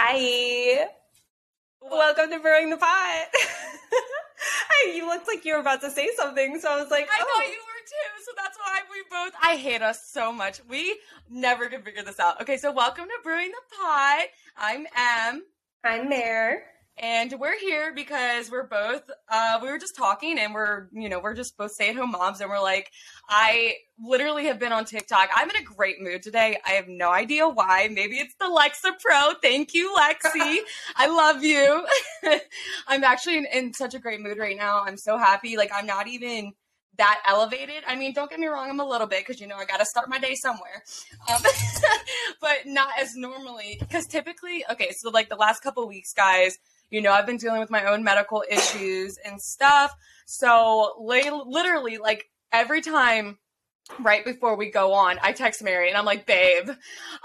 Hi. Welcome to Brewing the Pot. hey, you looked like you were about to say something, so I was like, I oh. thought you were too, so that's why we both. I hate us so much. We never can figure this out. Okay, so welcome to Brewing the Pot. I'm Em, I'm Mare. And we're here because we're both. Uh, we were just talking, and we're you know we're just both stay at home moms, and we're like, I literally have been on TikTok. I'm in a great mood today. I have no idea why. Maybe it's the Lexapro. Thank you, Lexi. I love you. I'm actually in, in such a great mood right now. I'm so happy. Like I'm not even that elevated. I mean, don't get me wrong, I'm a little bit because you know I got to start my day somewhere, um, but not as normally. Because typically, okay, so like the last couple weeks, guys, you know I've been dealing with my own medical issues and stuff. So li- literally, like every time. Right before we go on, I text Mary and I'm like, "Babe,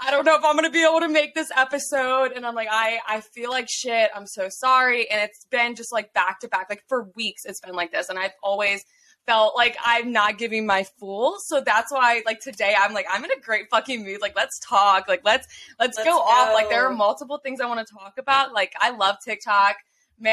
I don't know if I'm gonna be able to make this episode." And I'm like, "I I feel like shit. I'm so sorry." And it's been just like back to back, like for weeks. It's been like this, and I've always felt like I'm not giving my full. So that's why like today I'm like I'm in a great fucking mood. Like let's talk. Like let's let's, Let's go, off. Like there are multiple things I want to talk about. Like I love TikTok.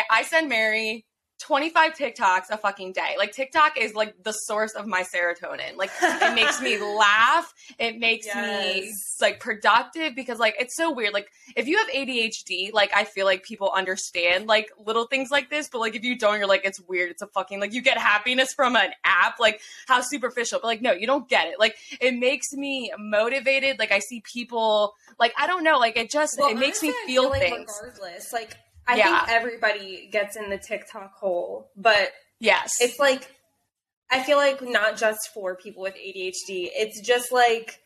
I send Mary 25 TikToks a fucking day. Like TikTok is like the source of my serotonin. Like it makes me laugh. It makes me like productive because like it's so weird. Like if you have ADHD, like I feel like people understand like little things like this, but like if you don't, you're like it's weird. It's a fucking like you get happiness from an app. Like how superficial. But like no, you don't get it. Like it makes me motivated. Like I see people like I don't know. Like it just Well, it makes me I feel, like things. Regardless, like I Yeah. think everybody gets in the TikTok hole, but Yes. it's like I feel like not just for people with ADHD. It's just like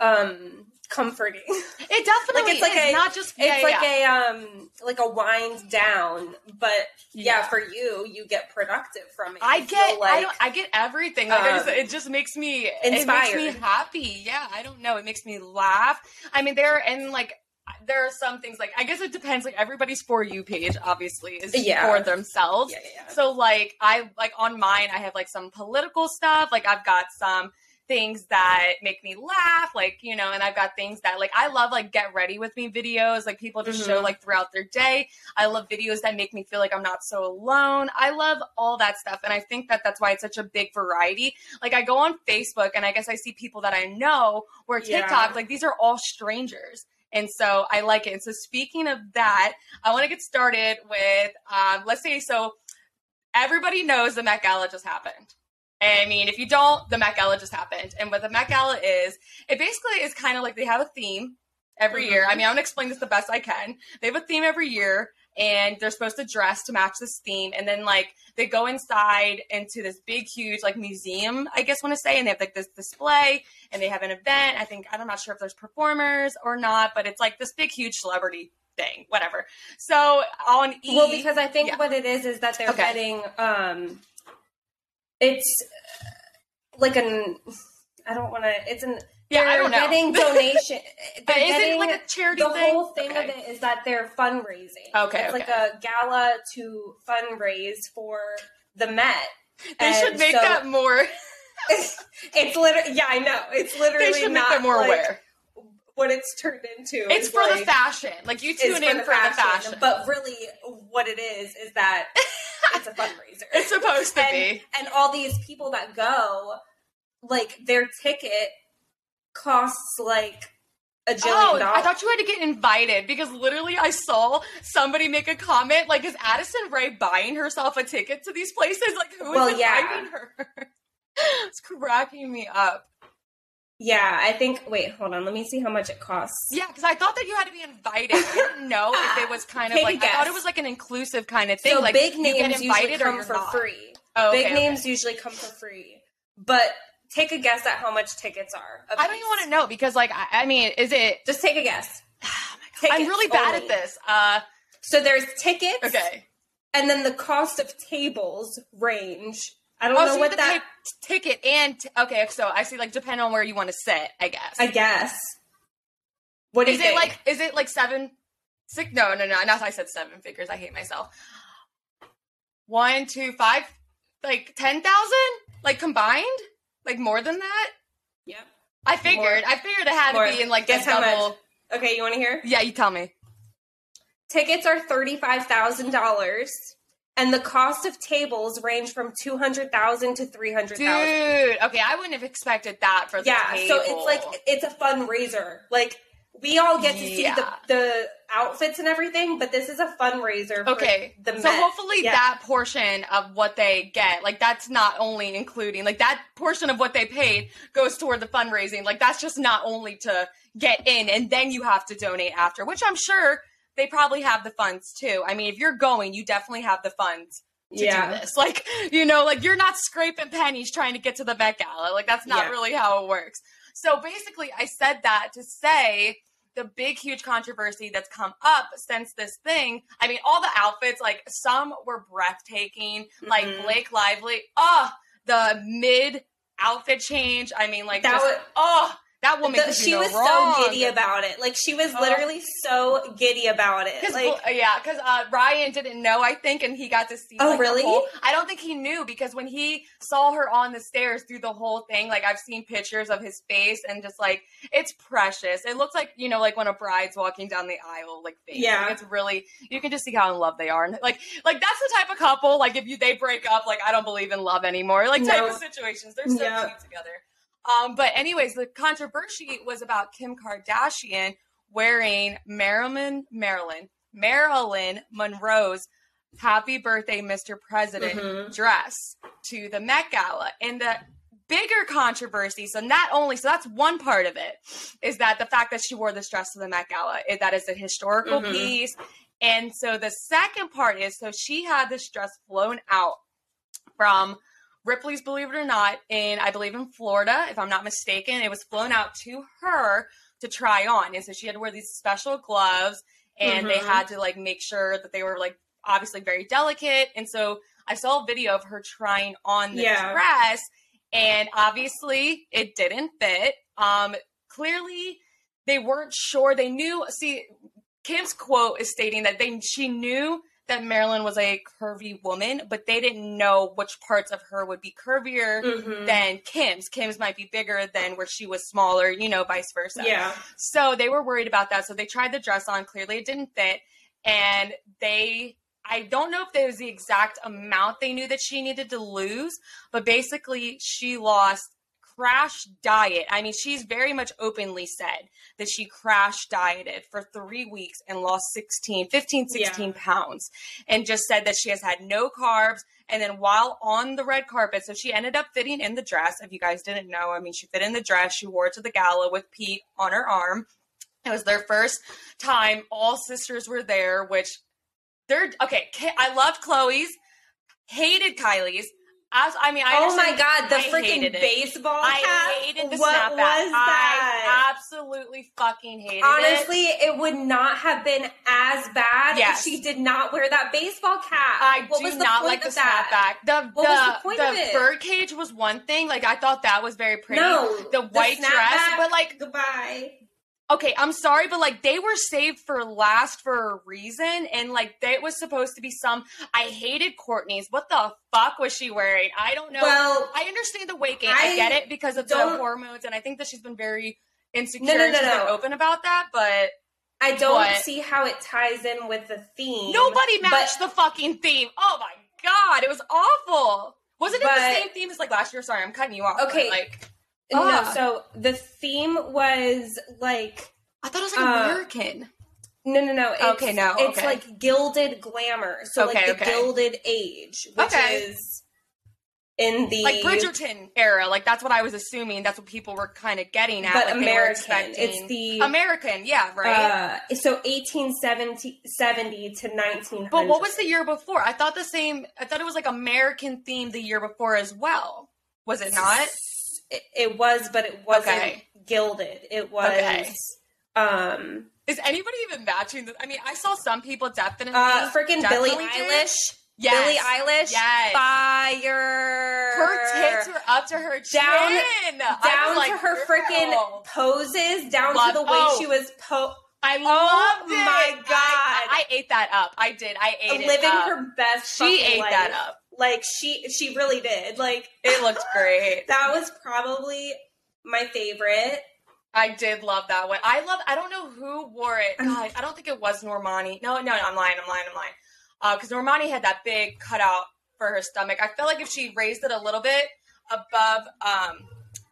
um comforting. it definitely like it's like is a- not just it's yeah, like yeah. a um like a wind down, but yeah, Yeah. for you, you get productive from it. I You get, like I don't, I get everything. Like I just, um, it just makes me inspired. It makes me happy. Yeah, I don't know. It makes me laugh. I mean, there and like there are some things like I guess it depends. Like everybody's for you page obviously is Yeah. for themselves. yeah, yeah, yeah. So like I like on mine, I have like some political stuff. Like I've got some things that make me laugh like you know and i've got things that like i love like get ready with me videos like people just show Mhm. like throughout their day i love videos that make me feel like i'm not so alone i love all that stuff and i think that that's why it's such a big variety like i go on facebook and i guess i see people that i know where Yeah. tiktok like these are all strangers and so I like it. And so speaking of that, I want to get started with um, let's say so everybody knows the Met Gala just happened. I mean, if you don't, the Met Gala just happened. And what the Met Gala is, it basically is kind of like they have a theme every year. I mean, I'm gonna explain this the best I can. They have a theme every year, and they're supposed to dress to match this theme. And then like they go inside into this big, huge like museum, I guess want to say, and they have like this display, and they have an event. I think I'm not sure if there's performers or not, but it's like this big, huge celebrity thing, whatever. So on E, Well, because I think yeah. what it is is that they're Okay. getting um it's like an I don't want to it's an yeah, they're I don't know. getting donation But they're is getting it like a charity the thing? whole thing Okay. of it is that they're fundraising. Okay, It's like a gala to fundraise for the Met. They And should make so- that more. it's literally yeah, I know. It's literally They should make not that more like aware. what it's turned into. It's for the fashion. Like you tune in for the fashion. But really, what it is is that it's a fundraiser. it's supposed to and, be. and all these people that go, like their ticket costs like a jillion Oh, dollars. I thought you had to get invited because literally I saw somebody make a comment like, "Is Addison Rae buying herself a ticket to these places? Like, who is Well, yeah. inviting her?" it's cracking me up. yeah, I think. Wait, hold on. Let me see how much it costs. Yeah, because I thought that you had to be invited. I didn't know if it was kind of Take like I thought it was like an inclusive kind of thing. So like big you get names usually invited come for not. free. Oh, okay, big okay. names usually come for free, but take a guess at how much tickets are. I don't even want to know because, like, I, I mean, is it? Just take a guess. Oh. I'm really bad only. at this. Uh, So there's tickets. okay. And then the cost of tables range. I don't Oh, know so what that. t- ticket and t- okay. So I see. Like, depending on where you want to sit, I guess. I guess. What is it think? like? Is it like seven? Six? No, no, no. Not I said seven figures. I hate myself. One, two, five, like ten thousand, like combined, like more than that. Yep. I figured. I figured it had More. to be in like Guess how double. much? Okay, you want to hear? Yeah, you tell me. tickets are $35,000 and the cost of tables range from 200,000 to 300,000. Dude, okay, I wouldn't have expected that for the Yeah, so it's like it's a fundraiser. Like we all get to see Yeah. the, the outfits and everything, but this is a fundraiser. For Okay, the so Met. hopefully Yeah. that portion of what they get, like that's not only including, like that portion of what they paid goes toward the fundraising. Like that's just not only to get in, and then you have to donate after, which I'm sure they probably have the funds too. I mean, if you're going, you definitely have the funds to Yeah. do this. Like, you know, like you're not scraping pennies trying to get to the Met Gala. Like that's not Yeah. really how it works. So basically, I said that to say the big, huge controversy that's come up since this thing. I mean, all the outfits, like some were breathtaking. Like Mhm. Blake Lively, oh, the mid outfit change. I mean, like That just, was- oh, that woman. The- she was wrong. so giddy about it. Like she was literally so giddy about it. Cause, Like Bl- yeah, because uh, Ryan didn't know, I think, and he got to see. Oh, like, really? whole- I don't think he knew because when he saw her on the stairs through the whole thing, like I've seen pictures of his face and just like it's precious. It looks like you know, like when a bride's walking down the aisle, like face. Yeah. Like, it's really you can just see how in love they are, and like like that's the type of couple. Like if you they break up, like I don't believe in love anymore. Like type No. of situations. They're so Yeah. cute together. Um, but anyways, the controversy was about Kim Kardashian wearing Marilyn Marilyn Marilyn Monroe's "Happy Birthday, Mr. President" Mhm. dress to the Met Gala, and the bigger controversy. So not only so that's one part of it is that the fact that she wore this dress to the Met Gala it, that is a historical Mhm. piece, and so the second part is so she had this dress flown out from Ripley's Believe It or Not in, I believe, in Florida, if I'm not mistaken. It was flown out to her to try on. And so she had to wear these special gloves and they Mhm. had to like make sure that they were like obviously very delicate. And so I saw a video of her trying on the Yeah. dress and obviously it didn't fit. Um clearly they weren't sure. They knew see Kim's quote is stating that they she knew that Marilyn was a curvy woman, but they didn't know which parts of her would be curvier Mhm. than Kim's. Kim's might be bigger than where she was smaller, you know, vice versa. yeah. So they were worried about that. So they tried the dress on. Clearly, it didn't fit. And they, I don't know if there was the exact amount they knew that she needed to lose, but basically, she lost crash diet. I mean, she's very much openly said that she crash dieted for three weeks and lost 16, 15, 16 pounds and just said that she has had no carbs. And then while on the red carpet, so she ended up fitting in the dress. If you guys didn't know, I mean, she fit in the dress. She wore it to the gala with Pete on her arm. It was their first time. All sisters were there, which they're okay. I loved Khloé's, hated Kylie's. As I mean, I Oh my god, the I freaking baseball I cap. hated the what snapback. was that? I absolutely fucking hated it. Honestly, it would not have been as bad Yes. if she did not wear that baseball cap. I what do was the not like the that? snapback. The What the, was the point the of it? birdcage was one thing. Like I thought that was very pretty. No, the white dress, snapback, but like goodbye. Okay, I'm sorry, but like they were saved for last for a reason, and like that was supposed to be some. I hated Kourtney's. What the fuck was she wearing? I don't know. Well, I understand the weight gain. I, I get it because of the hormones, and I think that she's been very insecure. No, no, and no, no. open about that, but I don't What? see how it ties in with the theme. nobody but- matched the fucking theme. Oh my god, it was awful. Wasn't it the same theme as like last year? Sorry, I'm cutting you off. Okay. like No, Ah. so the theme was like I thought it was like Uh, American. no, no, no. It's, Okay, no, it's okay. like gilded glamour. So Okay, like the okay. gilded age, which is in the Like Bridgerton era, like that's what I was assuming. That's what people were kind of getting at. but like, American. It's the American, yeah, right. uh, so 1870 to 1900. but what was the year before? I thought the same. I thought it was like American theme the year before as well. Was it not? It, it was, but it wasn't Okay. gilded. It was. Okay. Um, Is anybody even matching this? I mean, I saw some people definitely. uh, freaking Billie did. Eilish. Yes. Billie Eilish. Yes. Fire. Her tits were up to her chin. Down- down like, to her freaking poses, down Love- to the way oh. she was po- I Oh loved it. my I- God. I, I ate that up. I did. I ate it living her best. She ate life. that up. Like she, she really did. Like It looked great. that was probably my favorite. I did love that one. I love. I don't know who wore it. God, I don't think it was Normani. No, no, no I'm lying. I'm lying. I'm lying. Because uh, Normani had that big cutout for her stomach. I felt like if she raised it a little bit above um,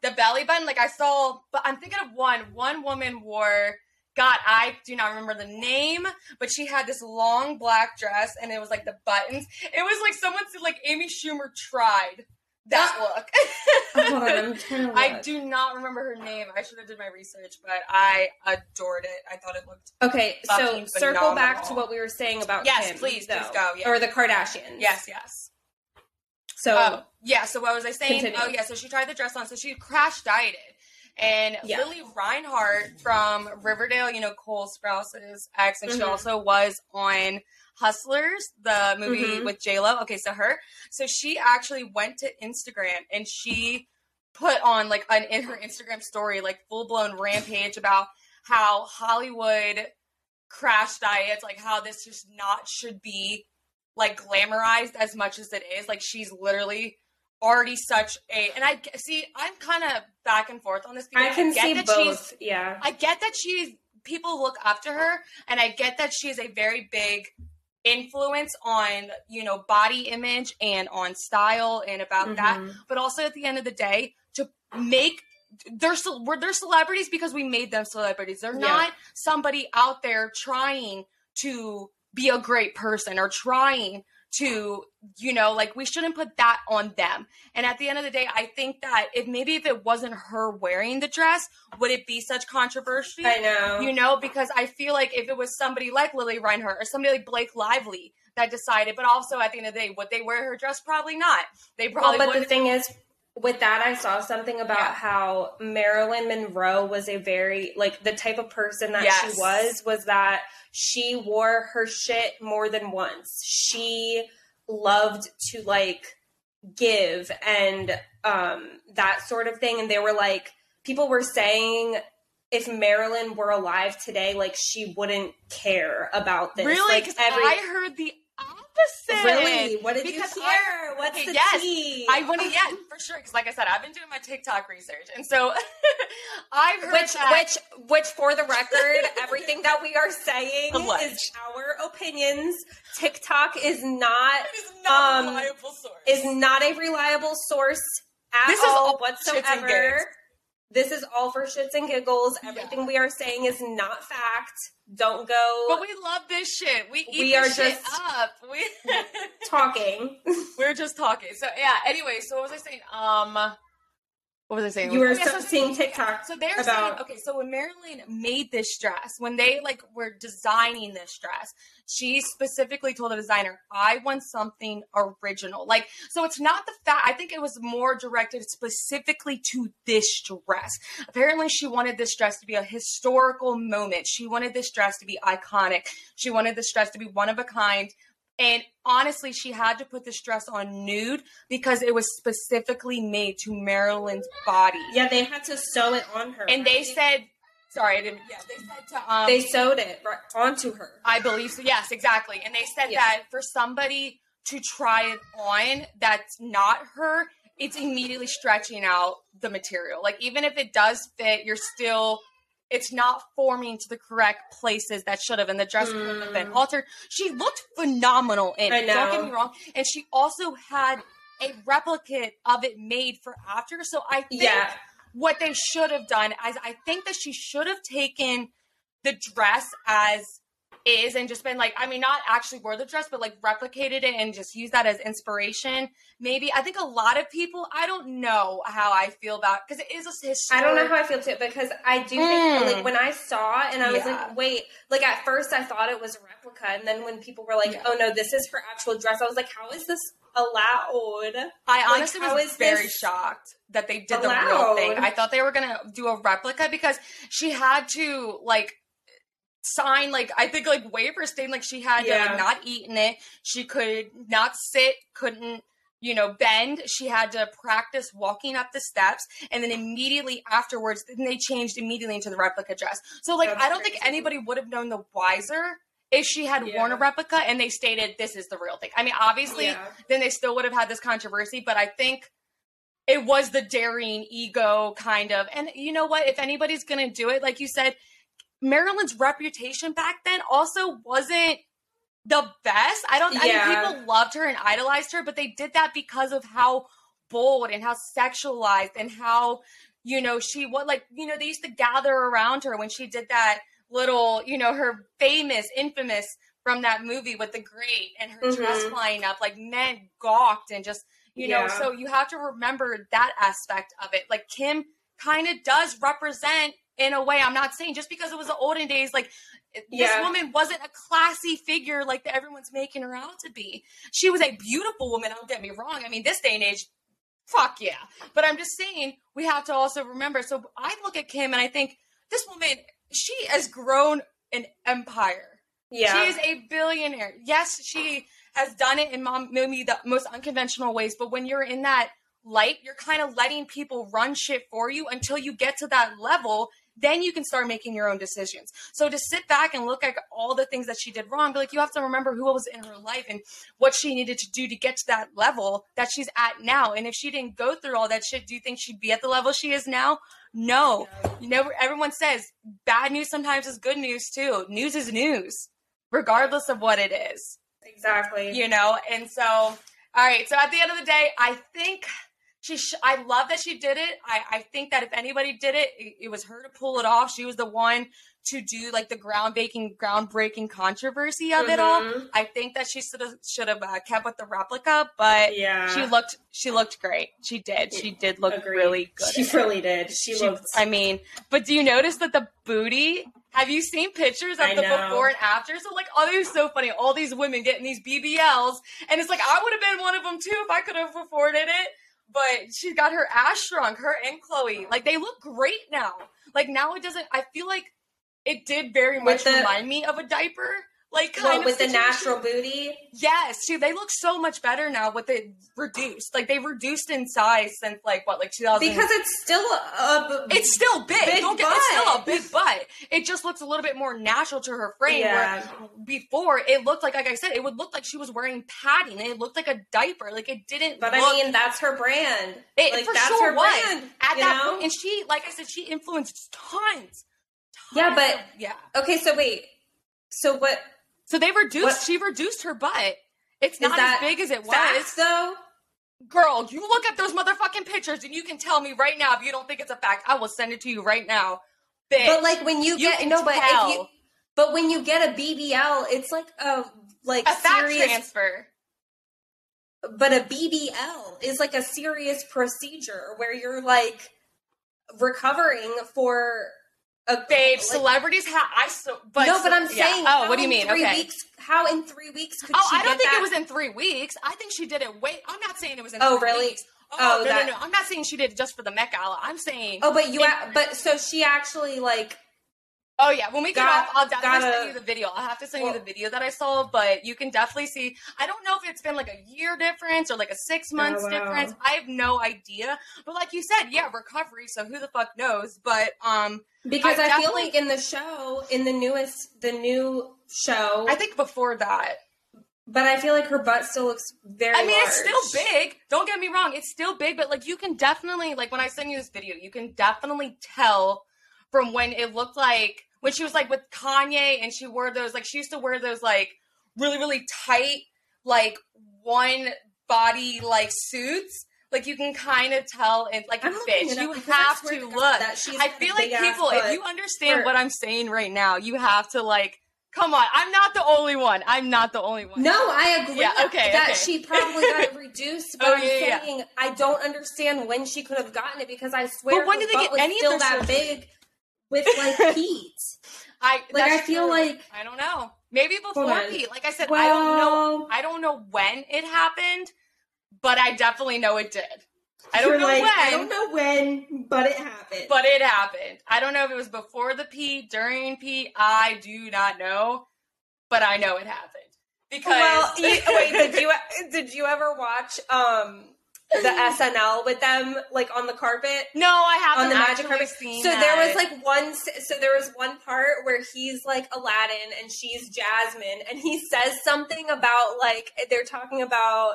the belly button, like I saw. But I'm thinking of one. One woman wore. I do not remember the name, but she had this long black dress, and it was like the buttons. It was like someone said, like Amy Schumer tried that uh, look. Hold on, I'm do not remember her name. I should have did my research, but I adored it. I thought it looked okay. So circle back to what we were saying about Yes, Kim, please, though, please go, yeah. or the Kardashians. yes, yes. So Oh, yeah. So what was I saying? Oh, Continue. Oh, yeah. So she tried the dress on. So she crash dieted. And Yeah. Lili Reinhart from Riverdale, you know, Cole Sprouse's ex, and she Mhm. also was on Hustlers, the movie Mhm. with J Lo. Okay, so her, so she actually went to Instagram and she put on like an in her Instagram story, like full blown rampage about how Hollywood crash diets, like how this just not should be like glamorized as much as it is. Like she's literally already such a and I see I'm kind of back and forth on this because I can get see that both. she's Yeah. I get that she's people look up to her and I get that she's a very big influence on, you know, body image and on style and about that, Mhm. but also at the end of the day to make they're we're, they're celebrities because we made them celebrities. They're Yeah. not somebody out there trying to be a great person or trying to you know like we shouldn't put that on them. And at the end of the day i think that if maybe if it wasn't her wearing the dress would it be such controversy? I know. you know because i feel like if it was somebody like lili reinhart or somebody like blake lively that decided but also at the end of the day would they wear her dress? Probably not. They Well, probably but the thing is, with that, I saw something about Yeah. how Marilyn Monroe was a very like the type of person that Yes. she was was that she wore her shit more than once. She loved to like give and um that sort of thing and they were like people were saying if Marilyn were alive today like she wouldn't care about this really like because every i heard the opposite Really? What did Because you I- hear? What's okay, the yes, tea? I want to, yeah, for sure. Because, like I said, I've been doing my TikTok research, and so I've heard which that, which which for the record everything that we are saying Alleged. is our opinions tiktok is not is not um, a reliable source. is not a reliable source at This is all all shits and whatsoever. This is all for shits and giggles everything we are saying is not fact don't go but we love this shit. We eat We this are shit just- up. We talking we're just talking. So yeah. Anyway, so what was I saying? Um, what was I saying? you were Oh, yeah, so- seeing tiktok So they're about saying, okay, so when Marilyn made this dress, when they like were designing this dress, she specifically told the designer, I want something original. Like, so it's not the fact, I think it was more directed specifically to this dress. Apparently, she wanted this dress to be a historical moment. She wanted this dress to be iconic. She wanted this dress to be one of a kind. And honestly, she had to put this dress on nude because it was specifically made to Marilyn's body. yeah they had to sew it on her And they said, sorry, I didn't. Yeah, they said to um, they sewed it right onto her I believe so. Yes, exactly. And they said Yeah. that for somebody to try it on that's not her, it's immediately stretching out the material. Like even if it does fit, you're still it's not forming to the correct places that should have, and the dress could have been Mm. altered. She looked phenomenal in it. Don't get me wrong. And she also had a replicate of it made for after. So I think yeah what they should have done is I think that she should have taken the dress as is and just been like, I mean, not actually wore the dress, but like replicated it and just use that as inspiration. Maybe I think a lot of people, I don't know how I feel about because it is a history. I don't know how I feel too because I do think Mm. like when I saw and I was Yeah. like, wait, like at first I thought it was a replica, and then when people were like, Yeah. oh no, this is her actual dress, I was like, how is this allowed? I Like, honestly how was very shocked that they did the real thing. I thought they were gonna do a replica because she had to like sign like I think like waivers stating like she had to like not eaten it. She could not sit, couldn't you know bend. She had to practice walking up the steps, and then immediately afterwards, then they changed immediately into the replica dress. So like That's I don't think anybody would have known the wiser. If she had worn a replica and they stated this is the real thing. I mean, obviously, Yeah. then they still would have had this controversy. But I think it was the daring ego kind of. And you know what? If anybody's going to do it, like you said, Marilyn's reputation back then also wasn't the best. I don't. Yeah. I mean, people loved her and idolized her, but they did that because of how bold and how sexualized and how you know she what like you know they used to gather around her when she did that little you know her famous infamous from that movie with the great and her dress Mhm. flying up like men gawked and just you know Yeah. so you have to remember that aspect of it like kim kind of does represent in a way i'm not saying just because it was the olden days like this Yeah. woman wasn't a classy figure like that everyone's making her out to be she was a beautiful woman don't get me wrong i mean this day and age fuck yeah but i'm just saying we have to also remember so i look at kim and i think this woman she has grown an empire Yeah. she is a billionaire. Yes, she has done it in mom, maybe the most unconventional ways, but when you're in that light, you're kind of letting people run shit for you until you get to that level. Then you can start making your own decisions. So to sit back and look at all the things that she did wrong, be like, you have to remember who was in her life and what she needed to do to get to that level that she's at now. And if she didn't go through all that shit, do you think she'd be at the level she is now? No. You know, everyone says bad news sometimes is good news too. News is news, regardless of what it is, exactly. you know? And so, all right. So at the end of the day, I think she, sh- I love that she did it. I, I think that if anybody did it, it, it was her to pull it off. She was the one to do like the groundbreaking, groundbreaking controversy of it all. Mhm. I think that she should have, should have uh, kept with the replica, but Yeah. she looked, she looked great. She did. She did look Agreed. really good. She in it. really did. She, She- looked. I mean, but do you notice that the booty? Have you seen pictures of I the know. before and after? So like, oh, it was so funny. All these women getting these BBLs, and it's like I would have been one of them too if I could have afforded it. But she got her ass shrunk, her and Khloé. Like they look great now. Like now it doesn't. I feel like it did very much the- remind me of a diaper. Like kind Well, of with the natural booty. Yes, see, they look so much better now with it reduced. Like they've reduced in size since like what, like 2000. Because it's still a. It's still big. Big Don't get, it's still a butt. big butt. It just looks a little bit more natural to her frame. Yeah. Before it looked like, like I said, it would look like she was wearing padding. It looked like a diaper. Like it didn't. But look, I mean, that's her brand. it like, for that's sure her was brand, at that point. And she, like I said, she influenced tons. Yeah, but- of- yeah. Okay, so wait. So what So they reduced. What- She reduced her butt. It's is not as big as it was. Facts, though. Girl, you look at those motherfucking pictures and you can tell me right now if you don't think it's a fact. I will send it to you right now. Bitch. But like when you You get no, but if you but when you get a BBL, it's like a like a fat serious. transfer. But a BBL is like a serious procedure where you're like recovering for a Babe, like- celebrities have I so but no, but I'm yeah. saying. Oh, what do you mean? Three okay. weeks. How in three weeks could Oh, she I don't get think that? it was in three weeks. I think she did it. Wait, I'm not saying it was in. Oh, three really? Weeks. Oh, Oh, no, that- no, no. I'm not saying she did it just for the Met Gala. I'm saying. Oh, but you. It- a- but so she actually like. Oh yeah, when we get Got- off, I'll definitely gotta- send you the video. I'll have to send you the video that I saw, but you can definitely see. I don't know if it's been like a year difference or like a six months wow. difference. I have no idea. But like you said, yeah, recovery. So who the fuck knows? But um, Because I I, feel like in the show, in the newest, the new show, I think before that, but I feel like her butt still looks very. I mean, it's still big. Don't get me wrong, it's still big, but like you can definitely like when I send you this video, you can definitely tell from when it looked like when she was like with Kanye and she wore those like she used to wear those like really really tight like one body like suits. Like you can kind of tell, and like I'm bitch, you have to look. that she's I feel like people, if you understand what I'm saying right now, you have to like. Come on, I'm not the only one. I'm not the only one. No, I agree. Yeah, okay, that okay. she probably got it reduced, oh, but Oh, I'm yeah, yeah, yeah. saying I don't understand when she could have gotten it because I swear But when did they get any of their that surgery? big with like Pete. I Like, I feel true. like- I don't know. Maybe before. Pete. Like I said, I don't know. I don't know when it happened, but I definitely know it did. I don't know like, when, I don't know when, but it happened. but it happened. I don't know if it was before the Pete, during Pete. I do not know, but I know it happened because. well, wait, did you did you ever watch um the SNL with them like on the carpet? No, I haven't on the magic carpet. seen. So there was like one. So there was one part where he's like Aladdin and she's Jasmine, and he says something about like they're talking about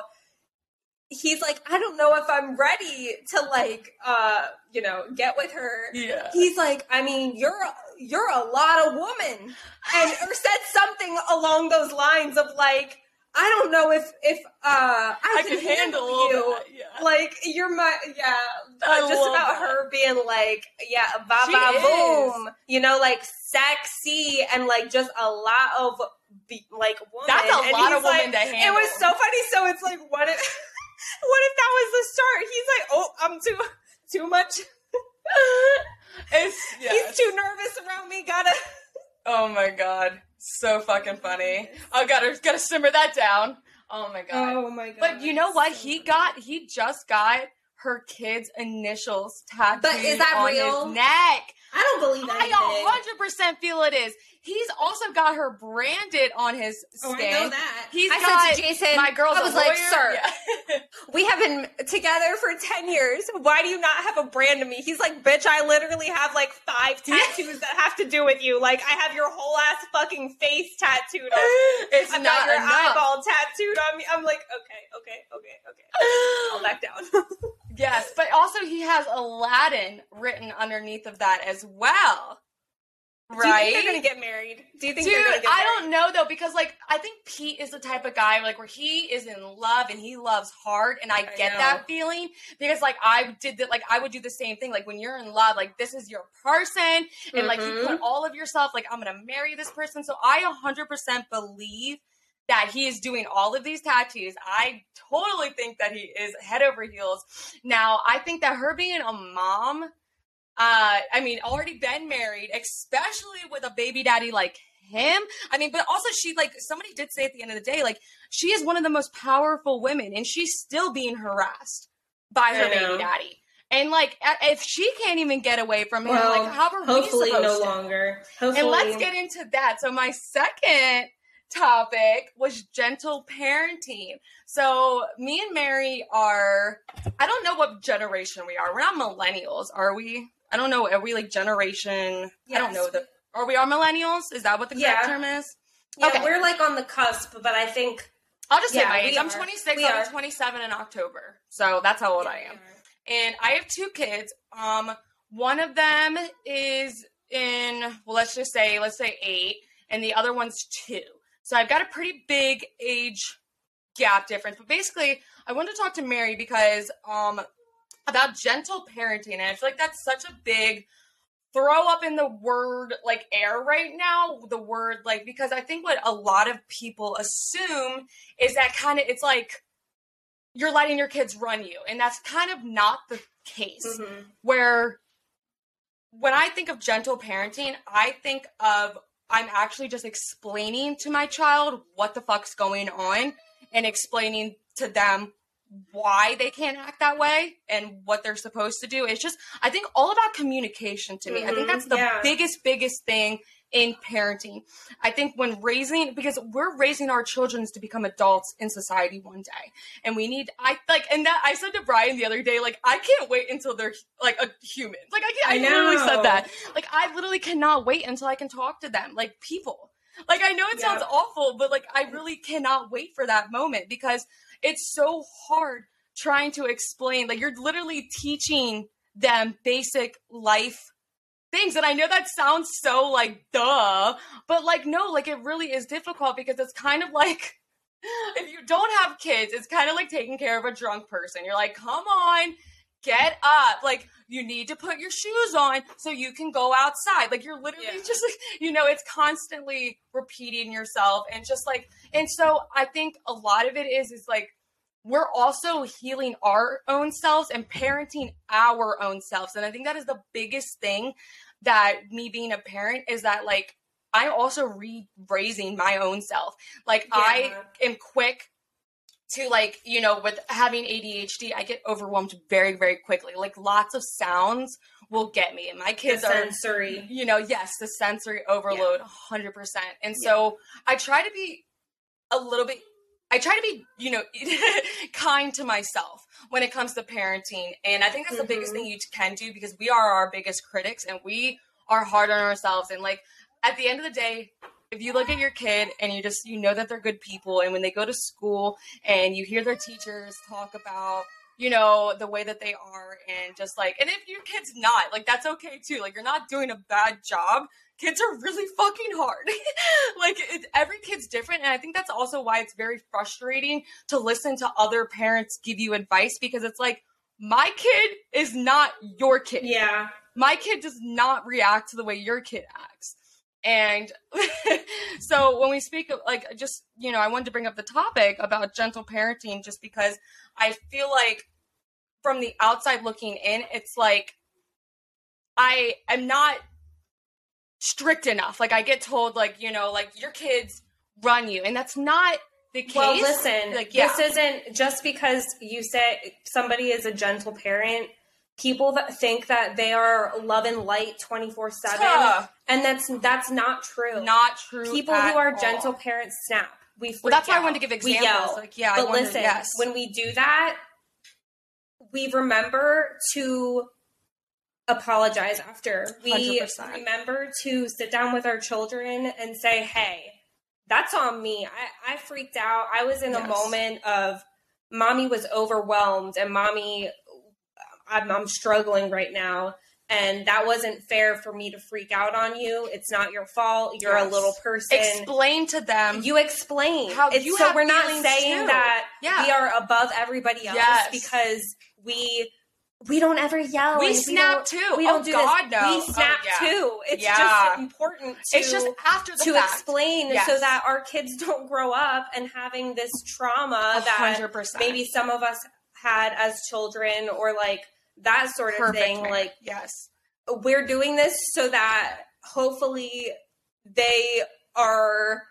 he's like, I don't know if I'm ready to like, uh, you know, get with her. Yeah. He's like, I mean, you're you're a lot of woman, and or said something along those lines of like, I don't know if if uh I, I can, handle, handle you. yeah. Like you're my yeah. Uh, just about that. her being like yeah, ba ba boom. You know, like sexy and like just a lot of be, like woman. That's a And lot of women like- to It was so funny. So it's like what if what if that was the start? He's like, oh, I'm too too much. It's yes. He's too nervous around me. Gotta. Oh my god, so fucking funny. I gotta gotta simmer that down. Oh my god. Oh my god! but you know what? So He funny. got he just got her kid's initials tattooed But is that on real? his neck. I don't believe that. I hundred percent feel it is. He's also got her branded on his Oh, skin. I know that. He's I got said to Jason, my girl's I a was like, lawyer. sir, Yeah. we have been together for 10 years. Why do you not have a brand of me? He's like, bitch, I literally have like five tattoos that have to do with you. Like, I have your whole ass fucking face tattooed on me. it's I've not got your enough. eyeball tattooed on me. I'm like, okay, okay, okay, okay. I'll back down. Yes, but also he has Aladdin written underneath of that as well. Do you think Right? they're going to get married? Do you think Dude, they're going to get I don't know though because like I think Pete is the type of guy like where he is in love and he loves hard and I I get know. that feeling because like I did that like I would do the same thing like when you're in love like this is your person and like you Mhm. put all of yourself like I'm gonna marry this person so I 100% believe that he is doing all of these tattoos. I totally think that he is head over heels. Now, I think that her being a mom, uh, I mean, already been married, especially with a baby daddy like him. I mean, but also she like somebody did say at the end of the day, like she is one of the most powerful women, and she's still being harassed by her baby daddy. And like, if she can't even get away from him, Well, like, how are we Hopefully, supposed no to? longer. Hopefully. And let's get into that. So my second topic was gentle parenting. So me and Mary are I don't know what generation we are. We're not millennials, are we? I don't know. Are we like generation I don't know the are we are millennials? Is that what the correct Yeah. term is? Yeah, Okay. we're like on the cusp, but I think I'll just say my age. I'm 26. I'll be 27 in October. So that's how old I am. and I have two kids. Um, one of them is in, well, let's just say, let's say eight, and the other one's two. So I've got a pretty big age gap difference. But basically, I wanted to talk to Mary because um about gentle parenting, and I feel like that's such a big throw up in the word like air right now the word like because i think what a lot of people assume is that kind of it's like you're letting your kids run you and that's kind of not the case Mhm. where when I think of gentle parenting, I think of I'm actually just explaining to my child what the fuck's going on and explaining to them why they can't act that way and what they're supposed to do. It's just I think all about communication to me. I think Mhm, that's the yeah. biggest biggest thing in parenting. I think when raising because we're raising our children to become adults in society one day. And we need I like and that I said to Brian the other day like I can't wait until they're like a human. Like I can't, I, I literally know. said that. Like I literally cannot wait until I can talk to them like people. Like I know it sounds Yeah. awful, but like I really cannot wait for that moment because it's so hard trying to explain. Like you're literally teaching them basic life things. And I know that sounds so like duh, but like no, like it really is difficult because it's kind of like if you don't have kids, it's kind of like taking care of a drunk person. You're like, come on, get up. Like you need to put your shoes on so you can go outside. Like you're literally Yeah. just you know, it's constantly repeating yourself and just like, and so I think a lot of it is, is like, we're also healing our own selves and parenting our own selves. And I think that is the biggest thing that me being a parent is that like I'm also re raising my own self. Like I am quick to like, you know, with having ADHD, I get overwhelmed very, very quickly. Like lots of sounds will get me. And my kids the are sensory. you know, yes, the sensory overload, 100%. And so I try to be a little bit, I try to be, you know, kind to myself when it comes to parenting. And I think that's the biggest Mhm. thing you can do because we are our biggest critics and we are hard on ourselves. And like, at the end of the day, if you look at your kid and you just you know that they're good people and when they go to school and you hear their teachers talk about you know the way that they are and just like and if your kid's not like that's okay too like you're not doing a bad job kids are really fucking hard like it, every kid's different and i think that's also why it's very frustrating to listen to other parents give you advice because it's like my kid is not your kid Yeah. my kid does not react to the way your kid acts. And so when we speak of like just, you know, I wanted to bring up the topic about gentle parenting just because I feel like from the outside looking in, it's like I am not strict enough. Like I get told like, you know, like your kids run you and that's not the case. Well, listen, like yeah. this isn't just because you say somebody is a gentle parent. People that think that they are love and light twenty four seven, and that's that's not true. not true. people who are all. gentle parents snap. We Well, that's freak why I wanted to give examples We yell. Like, yeah, I but wonder- listen, yes. when we do that, we remember to apologize after. We 100%. remember to sit down with our children and say, "Hey, that's on me. I, I freaked out. I was in a moment of mommy was overwhelmed, and mommy, I'm, I'm struggling right now." And that wasn't fair for me to freak out on you. It's not your fault. You're a little person explain to them you explain How It's- you so we're not saying too. that Yeah. we are above everybody else Yes. because we we don't ever yell We snap don't- too. we don't Oh, do God, this no. we Oh, snap yeah. too it's Yeah. just important to it's just after the to fact. explain Yes. so that our kids don't grow up and having this trauma that hundred percent. maybe some of us had as children or like that sort of Perfect thing like yes, we're doing this so that hopefully they are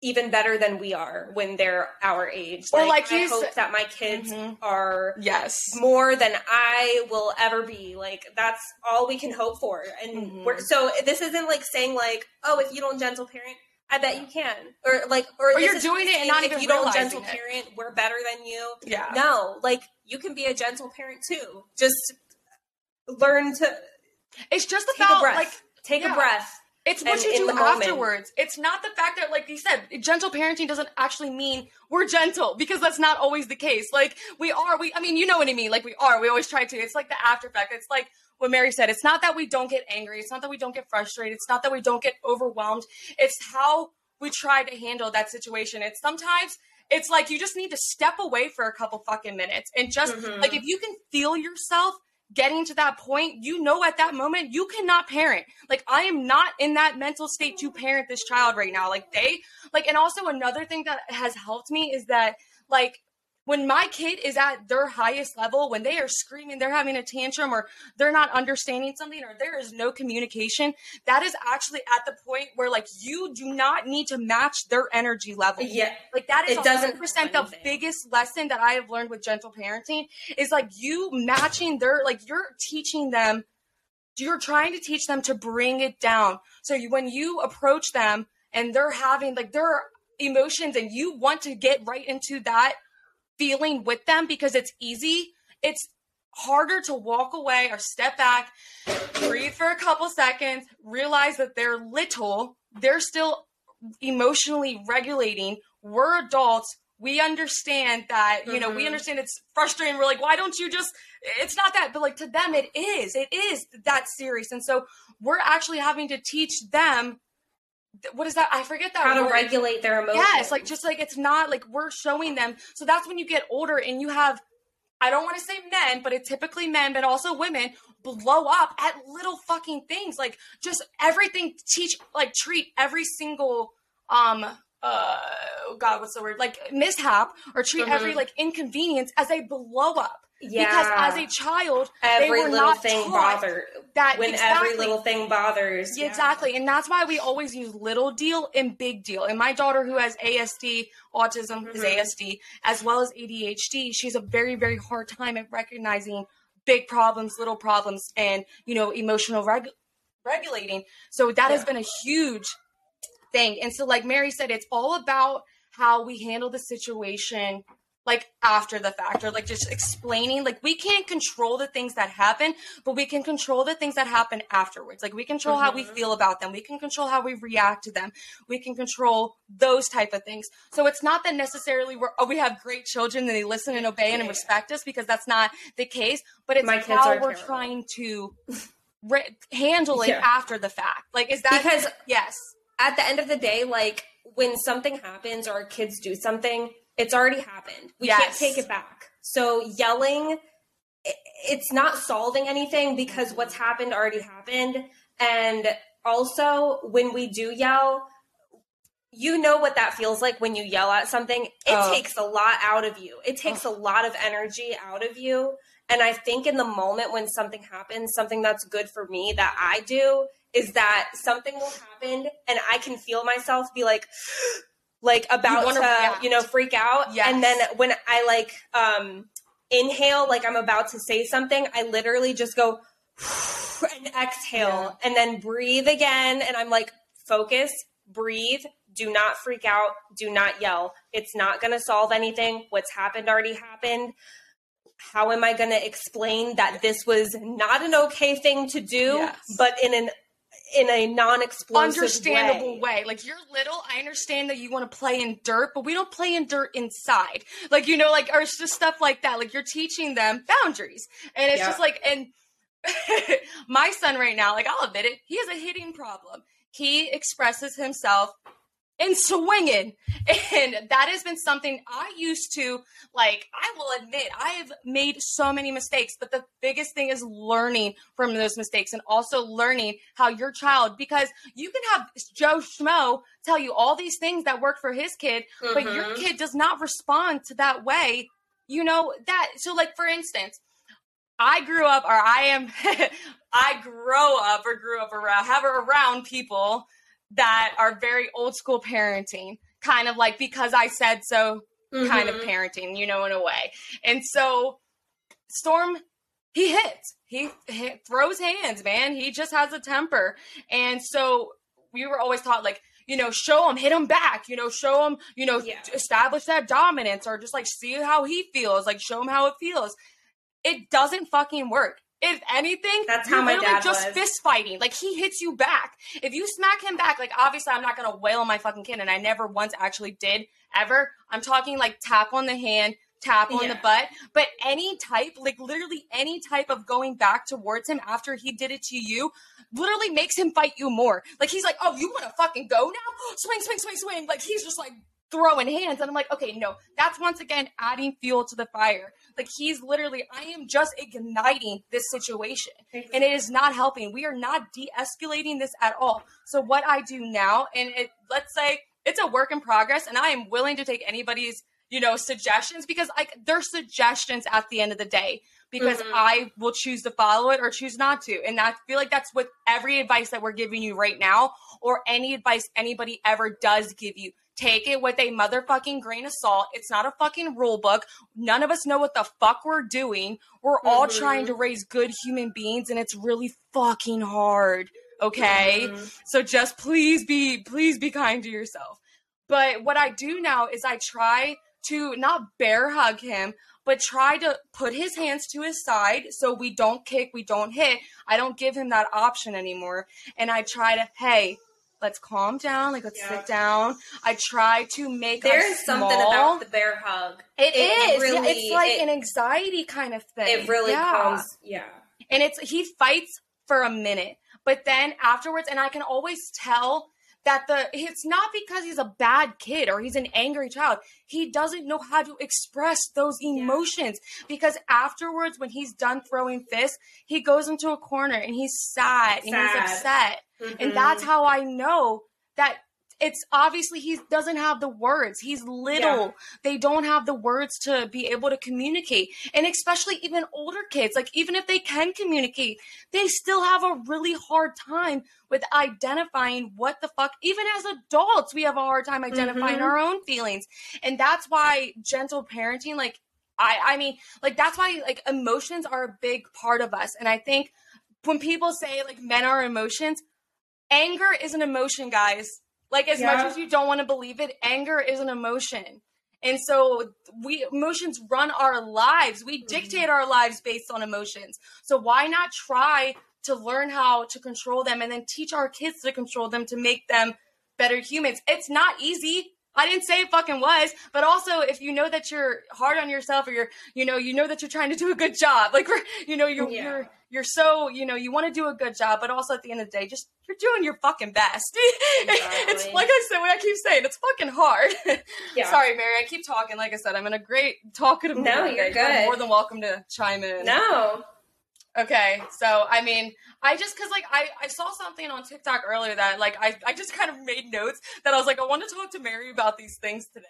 even better than we are when they're our age. Or like I you hope said- that my kids Mhm. are yes, more than I will ever be. Like that's all we can hope for. And Mhm. we're so this isn't like saying like, oh, if you don't gentle parent, I bet you can. Or like or, Or you're doing it and not if even you don't gentle it. parent, we're better than you. yeah. No, like you can be a gentle parent too. Just learn to It's just take about a breath. like take yeah. a breath. it's what and you do the moment. afterwards. It's not the fact that, like you said, gentle parenting doesn't actually mean we're gentle because that's not always the case. Like we are, we I mean, you know what I mean. Like we are. We always try to. It's like the after effect. It's like what Mary said. It's not that we don't get angry. It's not that we don't get frustrated. It's not that we don't get overwhelmed. It's how we try to handle that situation. It's sometimes it's like you just need to step away for a couple fucking minutes and just Mhm. like if you can feel yourself getting to that point, you know at that moment you cannot parent. Like I am not in that mental state to parent this child right now. Like they like and also another thing that has helped me is that like when my kid is at their highest level, when they are screaming, they're having a tantrum, or they're not understanding something, or there is no communication, that is actually at the point where like you do not need to match their energy level. Yeah. Like that is It doesn't 100% the biggest lesson that I have learned with gentle parenting is like you matching their like you're teaching them you're trying to teach them to bring it down. So you, when you approach them and they're having like their emotions and you want to get right into that feeling with them because it's easy, it's harder to walk away or step back, breathe for a couple seconds, realize that they're little, they're still emotionally regulating. We're adults. We understand that, you know, we Mhm. understand it's frustrating. We're like, why don't you just, it's not that, but like to them, it is. It is that serious. And so we're actually having to teach them, what is that? I forget that How to word. regulate their emotions. Yes, like just like it's not like we're showing them. So that's when you get older and you have I don't want to say men, but it's typically men, but also women blow up at little fucking things. Like just everything teach like treat every single um uh god, what's the word? Like mishap or treat Mhm. every like inconvenience as a blow up. yeah. Because as a child, every they were little thing bothers. That When exactly. every little thing bothers. Yeah, yeah. Exactly. And that's why we always use little deal and big deal. And my daughter, who has ASD, autism is Mhm. ASD, as well as ADHD, she's a very, very hard time at recognizing big problems, little problems, and, you know, emotional reg- regulating. So that has been a huge thing. And so, like Mary said, it's all about how we handle the situation like after the fact or like just explaining like we can't control the things that happen but we can control the things that happen afterwards like we control mm-hmm. how we mm-hmm. feel about them we can control how we react to them we can control those type of things so it's not that necessarily we're oh we have great children and they listen and obey and respect us because that's not the case but it's My how we're terrible. trying to re- handle it yeah. after the fact like is that because yes at the end of the day like when something happens or our kids do something it's already happened. We yes. can't take it back. So yelling, it's not solving anything because what's happened already happened. And also, when we do yell, you know what that feels like when you yell at something. It oh. takes a lot out of you. It takes oh. a lot of energy out of you. And I think in the moment when something happens, something that's good for me that I do is that something will happen and I can feel myself be like, like about to react. you know freak out yes. and then when i like um inhale like i'm about to say something i literally just go and exhale yeah. and then breathe again and i'm like focus breathe do not freak out do not yell it's not going to solve anything what's happened already happened how am i going to explain that this was not an okay thing to do yes. but in an in a non-explosive understandable way. way. Like you're little, I understand that you want to play in dirt, but we don't play in dirt inside. Like you know, like or it's just stuff like that. Like you're teaching them boundaries, and it's yeah. just like and my son right now, like I'll admit it, he has a hitting problem. He expresses himself and swinging. And that has been something I used to, like, I will admit, I have made so many mistakes, but the biggest thing is learning from those mistakes and also learning how your child, because you can have Joe Schmo tell you all these things that work for his kid, mm-hmm. but your mm-hmm. kid does not respond to that way. You know, that, so like, for instance, I grew up, or I am, I grow up or grew up around, have around people that are very old school parenting, kind of like because I said so mm-hmm. kind of mm-hmm. parenting, you know, in a way. And so Storm, he hits, he, he throws hands, man. He just has a temper. And so we were always taught like, you know, show him, hit him back, you know, show him, you know, yeah. establish that dominance or just like see how he feels, like show him how it feels. It doesn't fucking work. If anything, that's how my dad just was. fist fighting. Like he hits you back. If you smack him back, like obviously I'm not gonna wail on my fucking kid, and I never once actually did ever. I'm talking like tap on the hand, tap on yeah. the butt, but any type, like literally any type of going back towards him after he did it to you, literally makes him fight you more. Like he's like, oh, you want to fucking go now? Swing, swing, swing, swing. Like he's just like throwing hands. And I'm like, okay, no, that's once again adding fuel to the fire. Like he's literally, I am just igniting this situation and it is not helping. We are not de escalating this at all. So, what I do now, and it, let's say it's a work in progress, and I am willing to take anybody's you know suggestions because like they're suggestions at the end of the day because mm-hmm. I will choose to follow it or choose not to. And I feel like that's with every advice that we're giving you right now or any advice anybody ever does give you. Take it with a motherfucking grain of salt. It's not a fucking rule book. None of us know what the fuck we're doing. We're all mm-hmm. trying to raise good human beings and it's really fucking hard. Okay? Mm-hmm. So just please be please be kind to yourself. But what I do now is I try to not bear hug him, but try to put his hands to his side so we don't kick, we don't hit. I don't give him that option anymore. And I try to, hey, let's calm down. Like, let's yeah. sit down. I try to make There's something about the bear hug. it, it is. Really, yeah, it's like it, an anxiety kind of thing. It really yeah. calms. Yeah. And it's he fights for a minute, but then afterwards, and I can always tell that the it's not because he's a bad kid or he's an angry child. He doesn't know how to express those emotions yeah. because afterwards when he's done throwing fists, he goes into a corner and he's sad, sad. and he's upset. Mm-hmm. And that's how I know that it's obviously he doesn't have the words. He's little. Yeah. They don't have the words to be able to communicate. And especially even older kids, like even if they can communicate, they still have a really hard time with identifying what the fuck. Even as adults, we have a hard time identifying mm-hmm. our own feelings. And that's why gentle parenting, like I I mean, like that's why like emotions are a big part of us. And I think when people say like men are emotions, anger is an emotion, guys like as yeah. much as you don't want to believe it, anger is an emotion. And so we emotions run our lives. We mm-hmm. dictate our lives based on emotions. So why not try to learn how to control them and then teach our kids to control them to make them better humans? It's not easy. I didn't say it fucking was, but also if you know that you're hard on yourself or you're, you know, you know that you're trying to do a good job, like, you know, you're, Yeah. you're, you're so, you know, you want to do a good job, but also at the end of the day, just you're doing your fucking best. it's like I said, what I keep saying, it's fucking hard. Yeah. Sorry, Mary, I keep talking. Like I said, I'm in a great talkative mood. No, you're good. more than welcome to chime in. No. Okay, so I mean, I just because like I I saw something on TikTok earlier that like I I just kind of made notes that I was like I want to talk to Mary about these things today,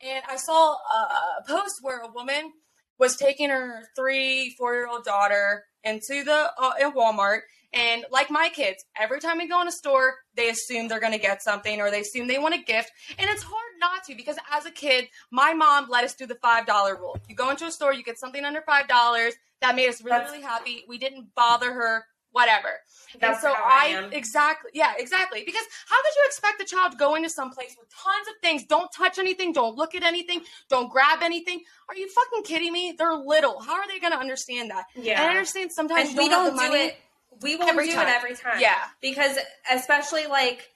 and I saw a, post where a woman was taking her three four year old daughter into the uh, in Walmart. And like my kids, every time we go in a store, they assume they're going to get something or they assume they want a gift. And it's hard not to because as a kid, my mom let us do the $5 rule. You go into a store, you get something under $5. That made us really, That's- really happy. We didn't bother her, whatever. That's and so I I, exactly, yeah, exactly. Because how could you expect a child to go into some place with tons of things? Don't touch anything, don't look at anything, don't grab anything. Are you fucking kidding me? They're little. How are they going to understand that? Yeah. And I understand sometimes and you we don't, don't do it. We won't Every do time. it every time. Yeah. because especially like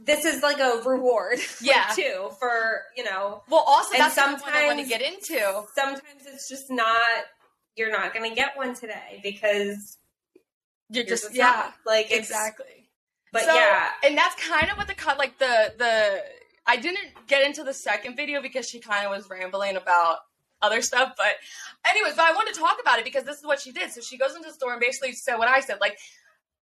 this is like a reward. like, Yeah. too for you know. Well, also that's what I want to sometimes- get into. Sometimes it's just not. You're not going to get one today because You're you're just just yeah, not. like exactly. But So- yeah, and that's kind of what the cut like the the I didn't get into the second video because she kind of was rambling about other stuff. But anyways, but I wanted to talk about it because this is what she did. So she goes into the store and basically said what I said, like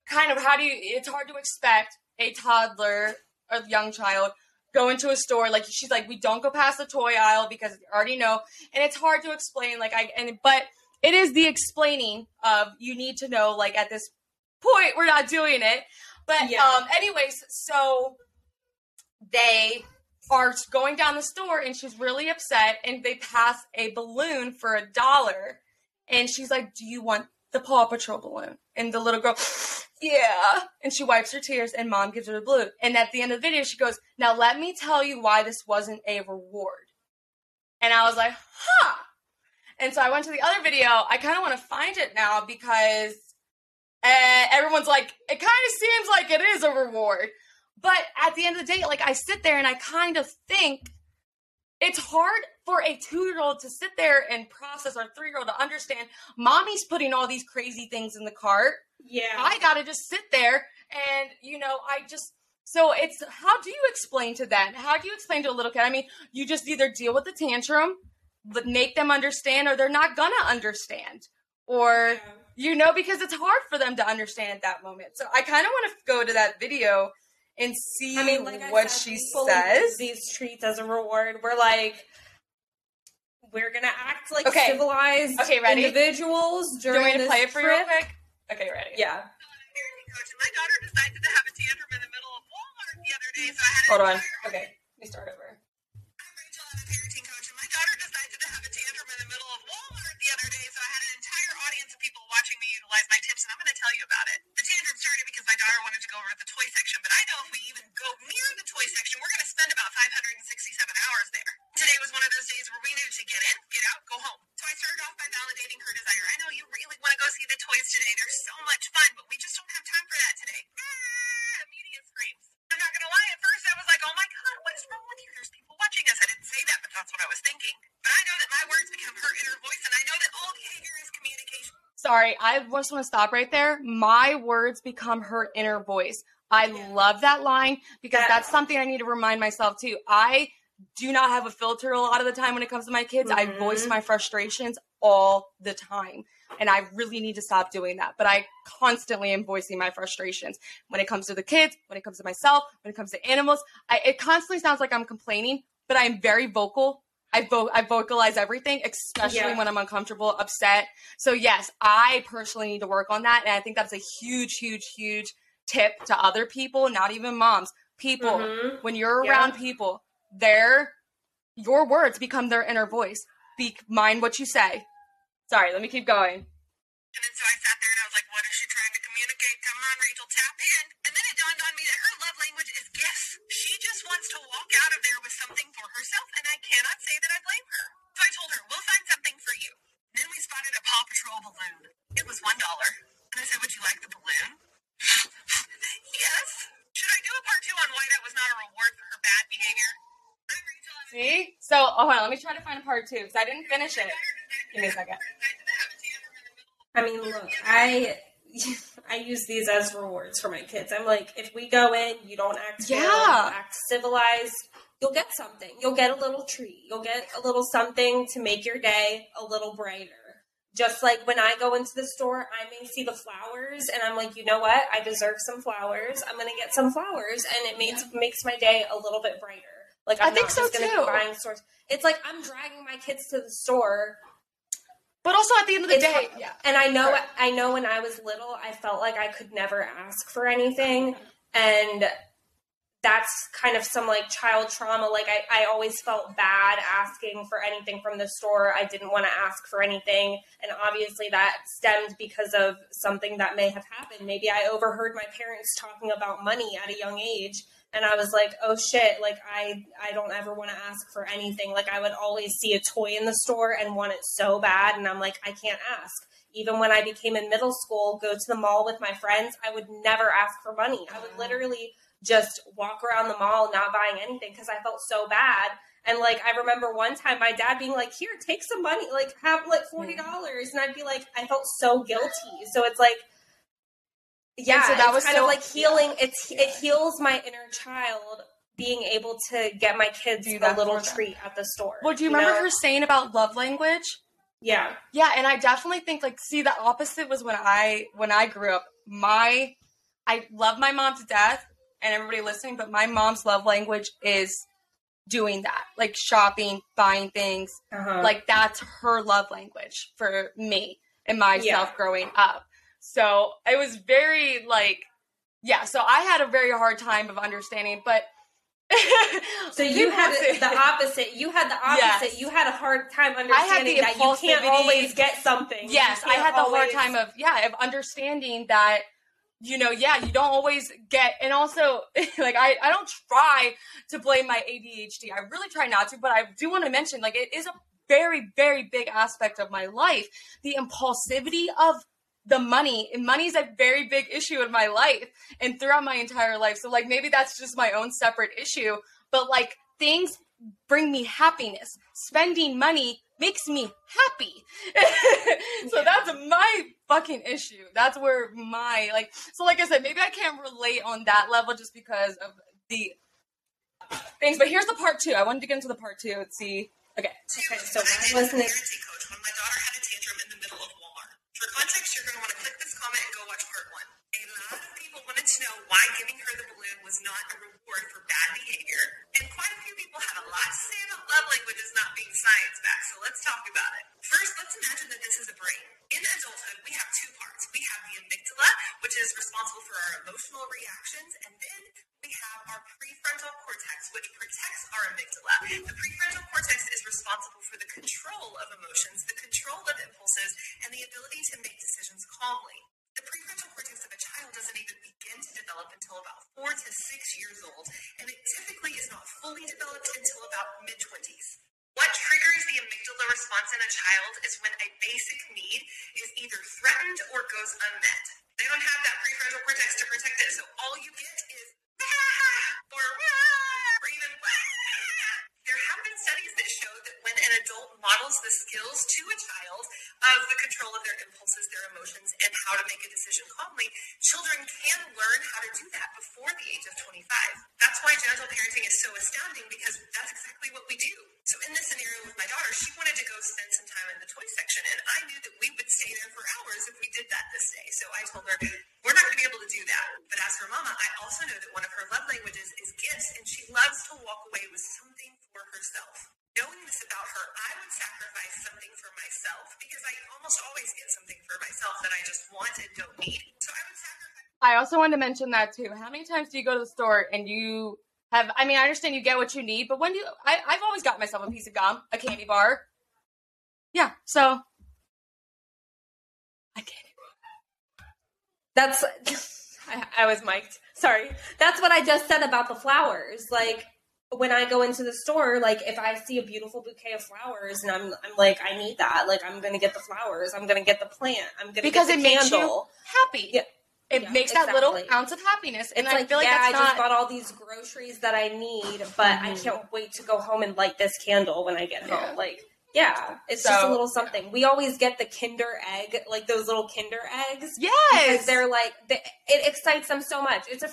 kind of how do you it's hard to expect a toddler or young child go into a store like she's like we don't go past the toy aisle because you already know. And it's hard to explain like i and but it is the explaining of you need to know like at this point we're not doing it. But Yeah. um anyways so they are going down the store and she's really upset and they pass a balloon for a dollar. And she's like do you want the paw patrol balloon. And the little girl yeah. And she wipes her tears and mom gives her the balloon. And at the end of the video she goes now let me tell you why this wasn't a reward. And i was like huh. And so i went to the other video. I kind of want to find it now because uh, everyone's like it kind of seems like it is a reward. But at the end of the day, like I sit there and I kind of think it's hard for a two year old to sit there and process or three year old to understand mommy's putting all these crazy things in the cart. yeah. I gotta just sit there and, you know, I just. So it's how do you explain to that? How do you explain to a little kid? I mean, you just either deal with the tantrum, but make them understand, or they're not gonna understand. Or you know, because it's hard for them to understand at that moment. So I kind of want to go to that video and see I mean, like what said, she says. these treats as a reward. We're like, we're gonna act like Okay. civilized Okay, ready? individuals Do you during want me to this play it for you real quick? Okay, ready? Yeah. parenting coach, and my daughter decided to have a tantrum in the middle of Walmart the other day. So I had an Hold on. Okay, let me start over. I'm Rachel, a parenting coach, and my daughter decided to have a tantrum in the middle of Walmart the other day. So I had an entire audience of people watching me utilize my tips, and I'm going to tell you about it. Started because my daughter wanted to go over to the toy section, but I know if we even go near the toy section, we're going to spend about 567 hours there. Today was one of those days where we knew to get in, get out, go home. So I started off by validating her desire. I know you really want to go see the toys today. They're so much fun, but we just don't have time for that today. Ah, immediate screams. I'm not gonna lie, at first I was like, oh my god, what is wrong with you? There's people watching us. I didn't say that, but that's what I was thinking. But I know that my words become her inner voice, and I know that all behavior is communication. Sorry, I just want to stop right there. My words become her inner voice. I love that line because That- that's something I need to remind myself too. I do not have a filter a lot of the time when it comes to my kids. I voice Mhm. my frustrations all the time. And I really need to stop doing that. But I constantly am voicing my frustrations when it comes to the kids, when it comes to myself, when it comes to animals. I, it constantly sounds like I'm complaining, but I'm very vocal. I, vo- I vocalize everything, especially Yeah. when I'm uncomfortable, upset. So, yes, I personally need to work on that. And I think that's a huge, huge, huge tip to other people, not even moms. People, Mhm. when you're Yeah. around people, their your words become their inner voice. Be mind what you say. Sorry, let me keep going. And then so I sat there and I was like, what is she trying to communicate? Come on, Rachel, tap in. And then it dawned on me that her love language is gifts. She just wants to walk out of there with something for herself, and I cannot say that I blame her. So I told her, we'll find something for you. Then we spotted a Paw Patrol balloon. It was $1. And I said, would you like the balloon? yes. Should I do a part two on why that was not a reward for her bad behavior? I'm Rachel. I'm See? So, oh, hold on, let me try to find a part two because I didn't finish it. Give me a second. I mean, look, I I use these as rewards for my kids. I'm like, if we go in, you don't act fair, you act civilized, you'll get something. You'll get a little treat. You'll get a little something to make your day a little brighter. Just like when I go into the store, I may see the flowers and I'm like, you know what? I deserve some flowers. I'm gonna get some flowers, and it makes makes my day a little bit brighter. Like I I'm think so, gonna too. buying stores. It's like I'm dragging my kids to the store But also at the end of the It's day, yeah. and I know, Right. I know when I was little, I felt like I could never ask for anything. And that's kind of some like child trauma. Like I, I always felt bad asking for anything from the store. I didn't want to ask for anything. And obviously that stemmed because of something that may have happened. Maybe I overheard my parents talking about money at a young age. And I was like, oh shit, like I, I don't ever want to ask for anything. Like I would always see a toy in the store and want it so bad. And I'm like, I can't ask. Even when I became in middle school, go to the mall with my friends, I would never ask for money. I would literally just walk around the mall not buying anything because I felt so bad. And like I remember one time my dad being like, "Here, take some money, like have like forty dollars," and I'd be like, I felt so guilty. So it's like, yeah, so that was kind so- of like healing. It's it heals my inner child being able to get my kids a little treat at the store. Well, do you remember know? her saying about love language? Yeah, Yeah, and I definitely think like see the opposite was when I when I grew up. My I love my mom to death and everybody listening, but my mom's love language is doing that. Like shopping, buying things. uh-huh. Like that's her love language for me and myself Yeah. growing up. So it was very like yeah, so I had a very hard time of understanding, but So you had the opposite. You had the opposite. Yes. You had a hard time understanding that you can't always get something. Yes, I had the hard time of yeah of understanding that you know yeah you don't always get and also like I I don't try to blame my ADHD. I really try not to, but I do want to mention like it is a very very big aspect of my life. The impulsivity of the money and money is a very big issue in my life and throughout my entire life. So like maybe that's just my own separate issue, but like things bring me happiness. Spending money makes me happy. so Yeah. that's my fucking issue. That's where my like so like I said, maybe I can't relate on that level just because of the things. But here's the part two. I wanted to get into the part two and see okay. Okay, so I why wasn't it? coach when my daughter had a tantrum in the middle of Walmart. For context, you're going to want to click this comment and go watch part one. A lot of people wanted to know why giving her the balloon was not a reward for bad behavior, and quite a few people had a lot to say about love languages not being science backed. So let's talk about it. First, let's imagine that this is a brain. In adulthood, we have two parts. We have the amygdala, which is responsible for our emotional reactions, and then we have our prefrontal cortex, which protects our amygdala. The prefrontal cortex is responsible for the control of emotions, the control of impulses, and the ability to make decisions calmly. The prefrontal cortex doesn't even begin to develop until about four to six years old, and it typically is not fully developed until about mid 20s. What triggers the amygdala response in a child is when a basic need is either threatened or goes unmet. They don't have that prefrontal cortex to protect it, so all you get is or or even there have been studies that show that when an adult models the skills to a child of the control of their impulses, their emotions, and how to make a decision calmly, children can learn how to do that before the age of 25. That's why gentle parenting is so astounding because that's exactly what we do. So in this scenario with my daughter, she wanted to go spend some time in the toy section, and I knew that we would stay there for hours if we did that this day. So I told her, we're not going to be able to do that. But as for mama, I also know that one of her love languages is gifts, and she loves to walk away with something for herself. Knowing this about her, I would sacrifice something for myself because I almost always get something for myself that I just want and don't need. So I would sacrifice. I also wanted to mention that too. How many times do you go to the store and you have? I mean, I understand you get what you need, but when do you? I, I've always got myself a piece of gum, a candy bar. Yeah, so. That's. I, I was mic'd. Sorry. That's what I just said about the flowers. Like when I go into the store, like if I see a beautiful bouquet of flowers and I'm I'm like I need that, like I'm gonna get the flowers, I'm gonna get the plant, I'm gonna Because get it makes you happy. Yeah. It Yeah, makes that little ounce of happiness. And It's I like feel like yeah, I that's just not bought all these groceries that I need, but I Mhm. can't wait to go home and light this candle when I get home. Yeah. Like yeah, it's just a little something. We always get the Kinder egg, like those little Kinder eggs. Yes. They're like, they, it excites them so much. It's a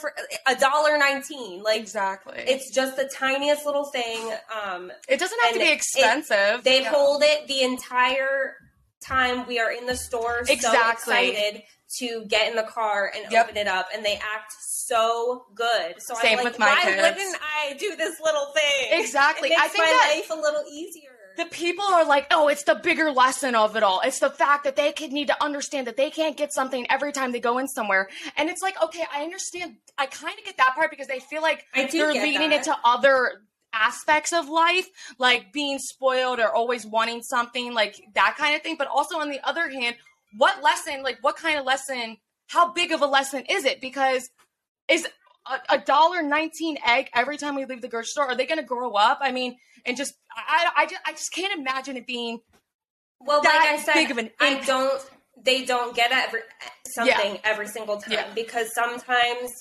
a dollar nineteen. Like exactly. it's just the tiniest little thing. Um, it doesn't have to be it- expensive. they Yeah. hold it the entire time we are in the store. Exactly. So excited to get in the car and Yep. open it up, and they act so good. So Same I'm like, with my why kids. wouldn't I do this little thing? Exactly. It makes I think my that- life a little easier. The people are like, oh, it's the bigger lesson of it all. It's the fact that they could need to understand that they can't get something every time they go in somewhere. And it's like, okay, I understand. I kind of get that part because they feel like they're leading that. it to other aspects of life, like being spoiled or always wanting something, like that kind of thing. But also on the other hand, what lesson, like what kind of lesson, how big of a lesson is it? Because is a- a dollar nineteen egg every time we leave the grocery store? Are they going to grow up? I mean, and just I, I, just I just can't imagine it being Well, like I said, big of an I impact. don't. They don't get every something every single time Yeah. because sometimes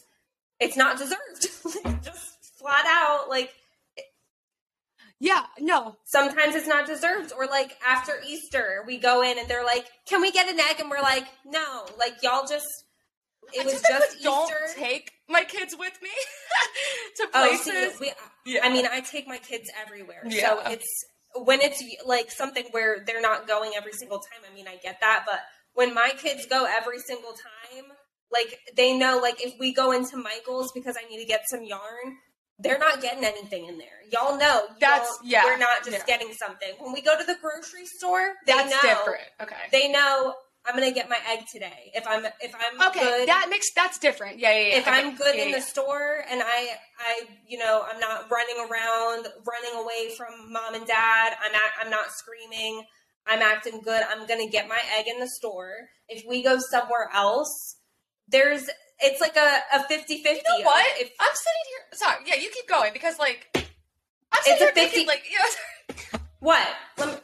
it's not deserved. Just flat out, like yeah no sometimes it's not deserved. Or like after Easter, we go in and they're like, "Can we get an egg?" And we're like, "No." Like y'all just. It was just don't Easter. take my kids with me to Oh, places. see, we, Yeah. I mean, I take my kids everywhere. So it's when it's like something where they're not going every single time. I mean, I get that, but when my kids go every single time, like they know, like if we go into Michael's because I need to get some yarn, they're not getting anything in there. Y'all know That's- don't- yeah, We're not just yeah. getting something. When we go to the grocery store, they That's know different. Okay. they know I'm gonna get my egg today. If I'm if I'm okay, good, that makes that's different. Yeah, yeah. yeah. if Okay. I'm good Yeah, in yeah. the store and I, I, you know, I'm not running around, running away from mom and dad. I'm at, I'm not screaming. I'm acting good. I'm gonna get my egg in the store. If we go somewhere else, there's it's like a a 50 50. You know what? If, I'm sitting here. Sorry. Yeah, you keep going because like I'm It's sitting a here thinking 50 like you know, what? Let me-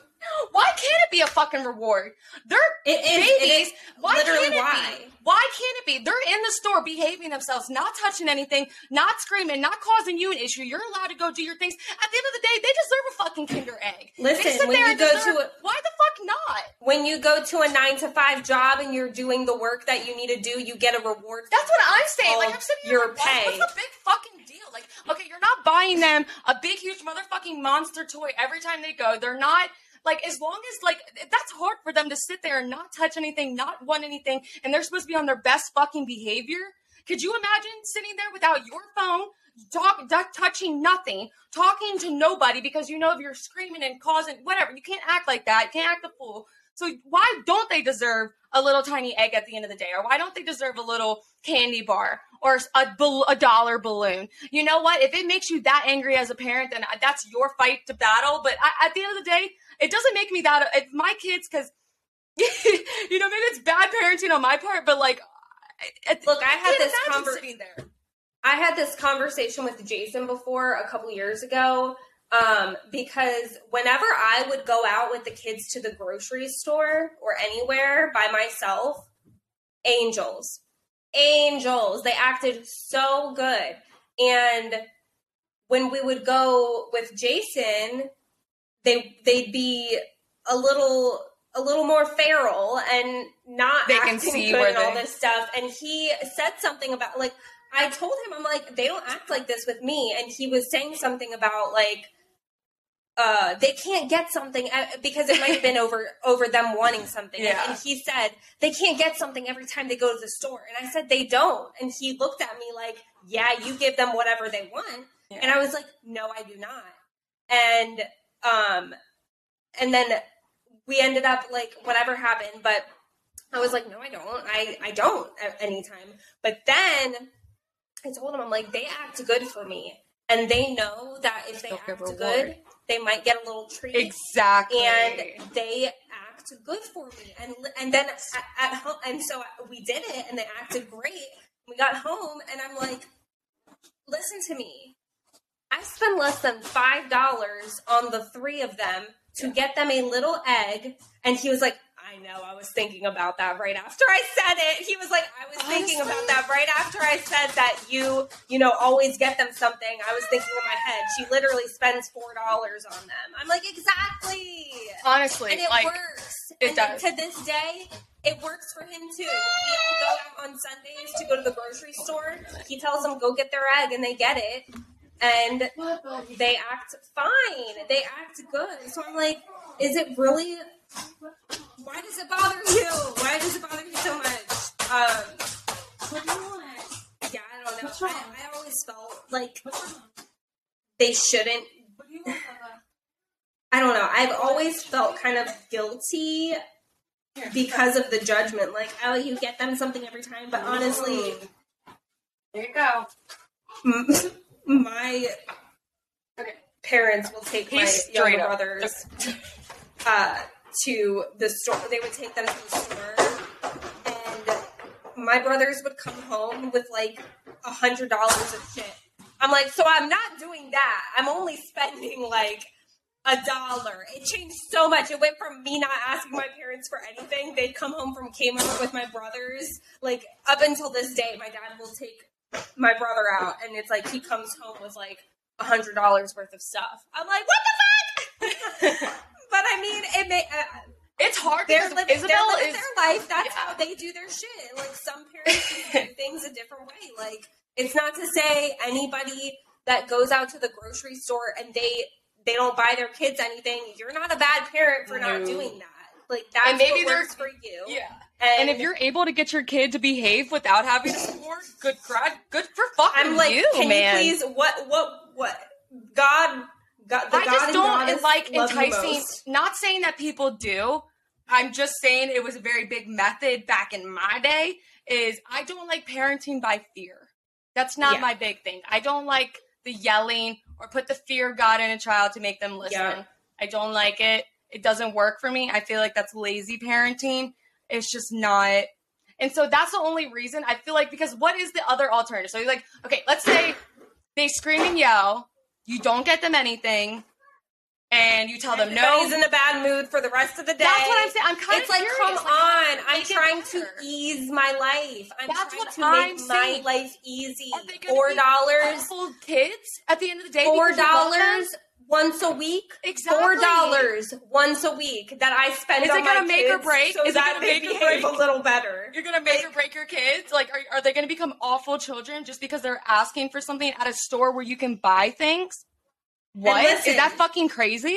why can't it be a fucking reward? They're It is. babies. It is Why can't it why. be? Why can't it be? They're in the store behaving themselves, not touching anything, not screaming, not causing you an issue. You're allowed to go do your things. At the end of the day, they deserve a fucking Kinder Egg. Listen, when you go deserve- to a- why the fuck not? When you go to a nine to five job and you're doing the work that you need to do, you get a reward. That's what. I'm saying. Like I'm sitting here, your like, pay. what's the big fucking deal? Like, okay, you're not buying them a big, huge motherfucking monster toy every time they go. They're not like as long as like that's hard for them to sit there and not touch anything, not want anything, and they're supposed to be on their best fucking behavior. Could you imagine sitting there without your phone? Talk, duck, touching nothing, talking to nobody because you know if you're screaming and causing whatever, you can't act like that. You can't act a fool. So why don't they deserve a little tiny egg at the end of the day, or why don't they deserve a little candy bar or a a dollar balloon? You know what? If it makes you that angry as a parent, then uh, that's your fight to battle. But I, at the end of the day, it doesn't make me that. If my kids, because you know, maybe it's bad parenting on my part, but like, Look, I had this imagine conver- sitting there. I had this conversation with Jason before a couple years ago um, because whenever I would go out with the kids to the grocery store or anywhere by myself, angels, angels, they acted so good. And when we would go with Jason, they they'd be a little a little more feral and not They can see good where and all this stuff. And he said something about like I told him I'm like they don't act like this with me, and he was saying something about like uh they can't get something uh, because it might have been over over them wanting something. And- Yeah. And, he said they can't get something every time they go to the store, and I said they don't, and he looked at me like yeah you give them whatever they want, Yeah. and I was like no I do not, and um and then we ended up like whatever happened, but I was like, no, I don't. I, I don't at any time. But then I told him, I'm like, they act good for me. And they know that if they act good, they might get a little treat. Exactly. And they act good for me. And and then at, at home, and so we did it, and they acted great. We got home, and I'm like, listen to me. I spend less than five dollars on the three of them to get them a little egg. And he was like, I know, I was thinking about that right after I said it. He was like, I was thinking about that right after I said that you, you know, always get them something. I was thinking in my head, she literally spends four dollars on them. I'm like, exactly. Honestly, And it like works. it and does. To this day, it works for him too. We all go out on Sundays to go to the grocery store. He tells them go get their egg, and they get it, and they act fine. They act good. So I'm like, is it really? Why does it bother you? Why does it bother you so much? Um, yeah, I don't know. I, I always felt like they shouldn't I don't know. I've always felt kind of guilty because of the judgment. Like, oh, you get them something every time, but honestly, there you go. my Okay. parents will take my younger up. brothers uh, to the store. They would take them to the store, and my brothers would come home with like a hundred dollars of shit. I'm like, so I'm not doing that. I'm only spending like a dollar. It changed so much. It went from me not asking my parents for anything. They'd come home from Kmart with my brothers. Like up until this day, my dad will take my brother out, and it's like he comes home with like a hundred dollars worth of stuff. I'm like, what the fuck? but I mean, it may. Uh, It's hard they're living, Isabel they're living is their life. That's yeah. how they do their shit. Like some parents do things a different way. Like it's not to say anybody that goes out to the grocery store and they they don't buy their kids anything. You're not a bad parent for not doing that. Like that's And maybe what works for you. yeah. And, And if you're able to get your kid to behave without having to score, good crud, good for fucking I'm like, you, can man. you please? What what what? God, God. The I God just don't like enticing. Not saying that people do. I'm just saying it was a very big method back in my day. Is I don't like parenting by fear. That's not Yeah. my big thing. I don't like the yelling or put the fear of God in a child to make them listen. Yeah. I don't like it. It doesn't work for me. I feel like that's lazy parenting. It's just not. And so that's the only reason I feel like because what is the other alternative? So you're like, okay, let's say they scream and yell, you don't get them anything, and you tell them no. He's in a bad mood for the rest of the day. That's what I'm saying. I'm kind It's of like, come curious. on! I'm trying to ease my life. I'm That's trying what to I'm make my life easy. Four dollars, kids at the end of the day. four because you love them? dollars once a week. Exactly. Four dollars once a week that I spend. Is it gonna make or break? So Is that gonna make or break? a little better. You're gonna make or break your kids. Like, are, are they gonna become awful children just because they're asking for something at a store where you can buy things? What is listen- that fucking crazy?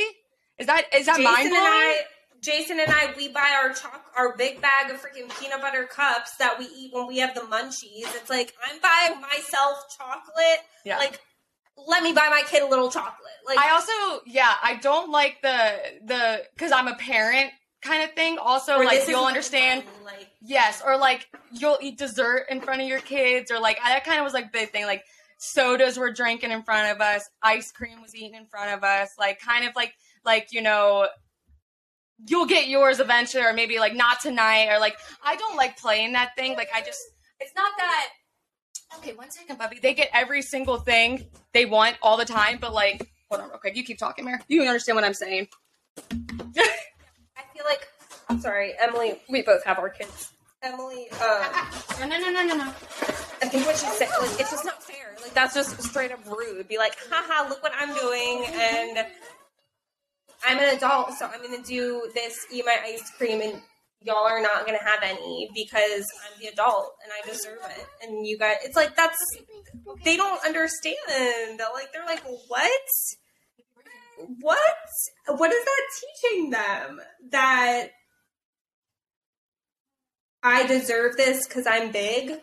Is that is that mind and blowing? I, Jason and I, we buy our choc, our big bag of freaking peanut butter cups that we eat when we have the munchies. It's like I'm buying myself chocolate. Yeah. Like, let me buy my kid a little chocolate. Like, I also, yeah, I don't like the the because I'm a parent kind of thing. Also, like you'll understand. Like, Yes, or like you'll eat dessert in front of your kids, or like that kind of was like big thing. Like sodas were drinking in front of us, ice cream was eaten in front of us, like kind of like like you know you'll get yours eventually, or maybe like not tonight, or like I don't like playing that thing. Like I just it's not that. Okay, one second, Bubby. They get every single thing they want all the time, but like, hold on real quick. You keep talking, Mary. You understand what I'm saying? I feel like I'm sorry, Emily. We both have our kids. Emily, uh, no, no, no, no, no, no. I think what she said, like, it's just not fair. Like, that's just straight up rude. Be like, haha, look what I'm doing, and I'm an adult, so I'm gonna do this, eat my ice cream, and y'all are not gonna have any because I'm the adult and I deserve it. And you guys, it's like that's they don't understand. Like, they're like, what? What? What is that teaching them? That I deserve this because I'm big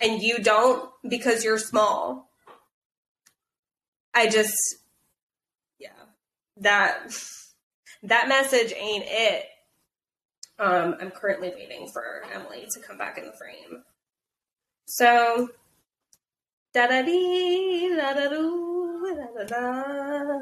and you don't because you're small. I just, yeah, that that message ain't it. Um, I'm currently waiting for Emily to come back in the frame. So, da da dee, da da doo, da da da.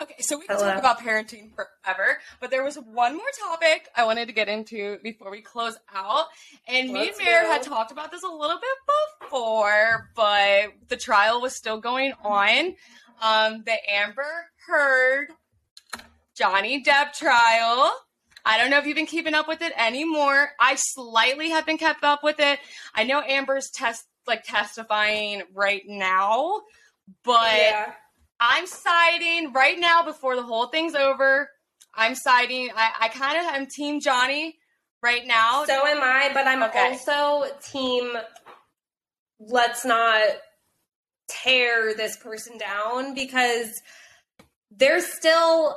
Okay, so we can Hello. talk about parenting forever, but there was one more topic I wanted to get into before we close out. And me Let's and Mayor had talked about this a little bit before, but the trial was still going on. Um, the Amber Heard Johnny Depp trial. I don't know if you've been keeping up with it anymore. I slightly have been kept up with it. I know Amber's test like testifying right now, but yeah. I'm siding right now before the whole thing's over. I'm siding. I, I kind of am Team Johnny right now. So am I, but I'm Okay. also team. Let's not tear this person down because there's still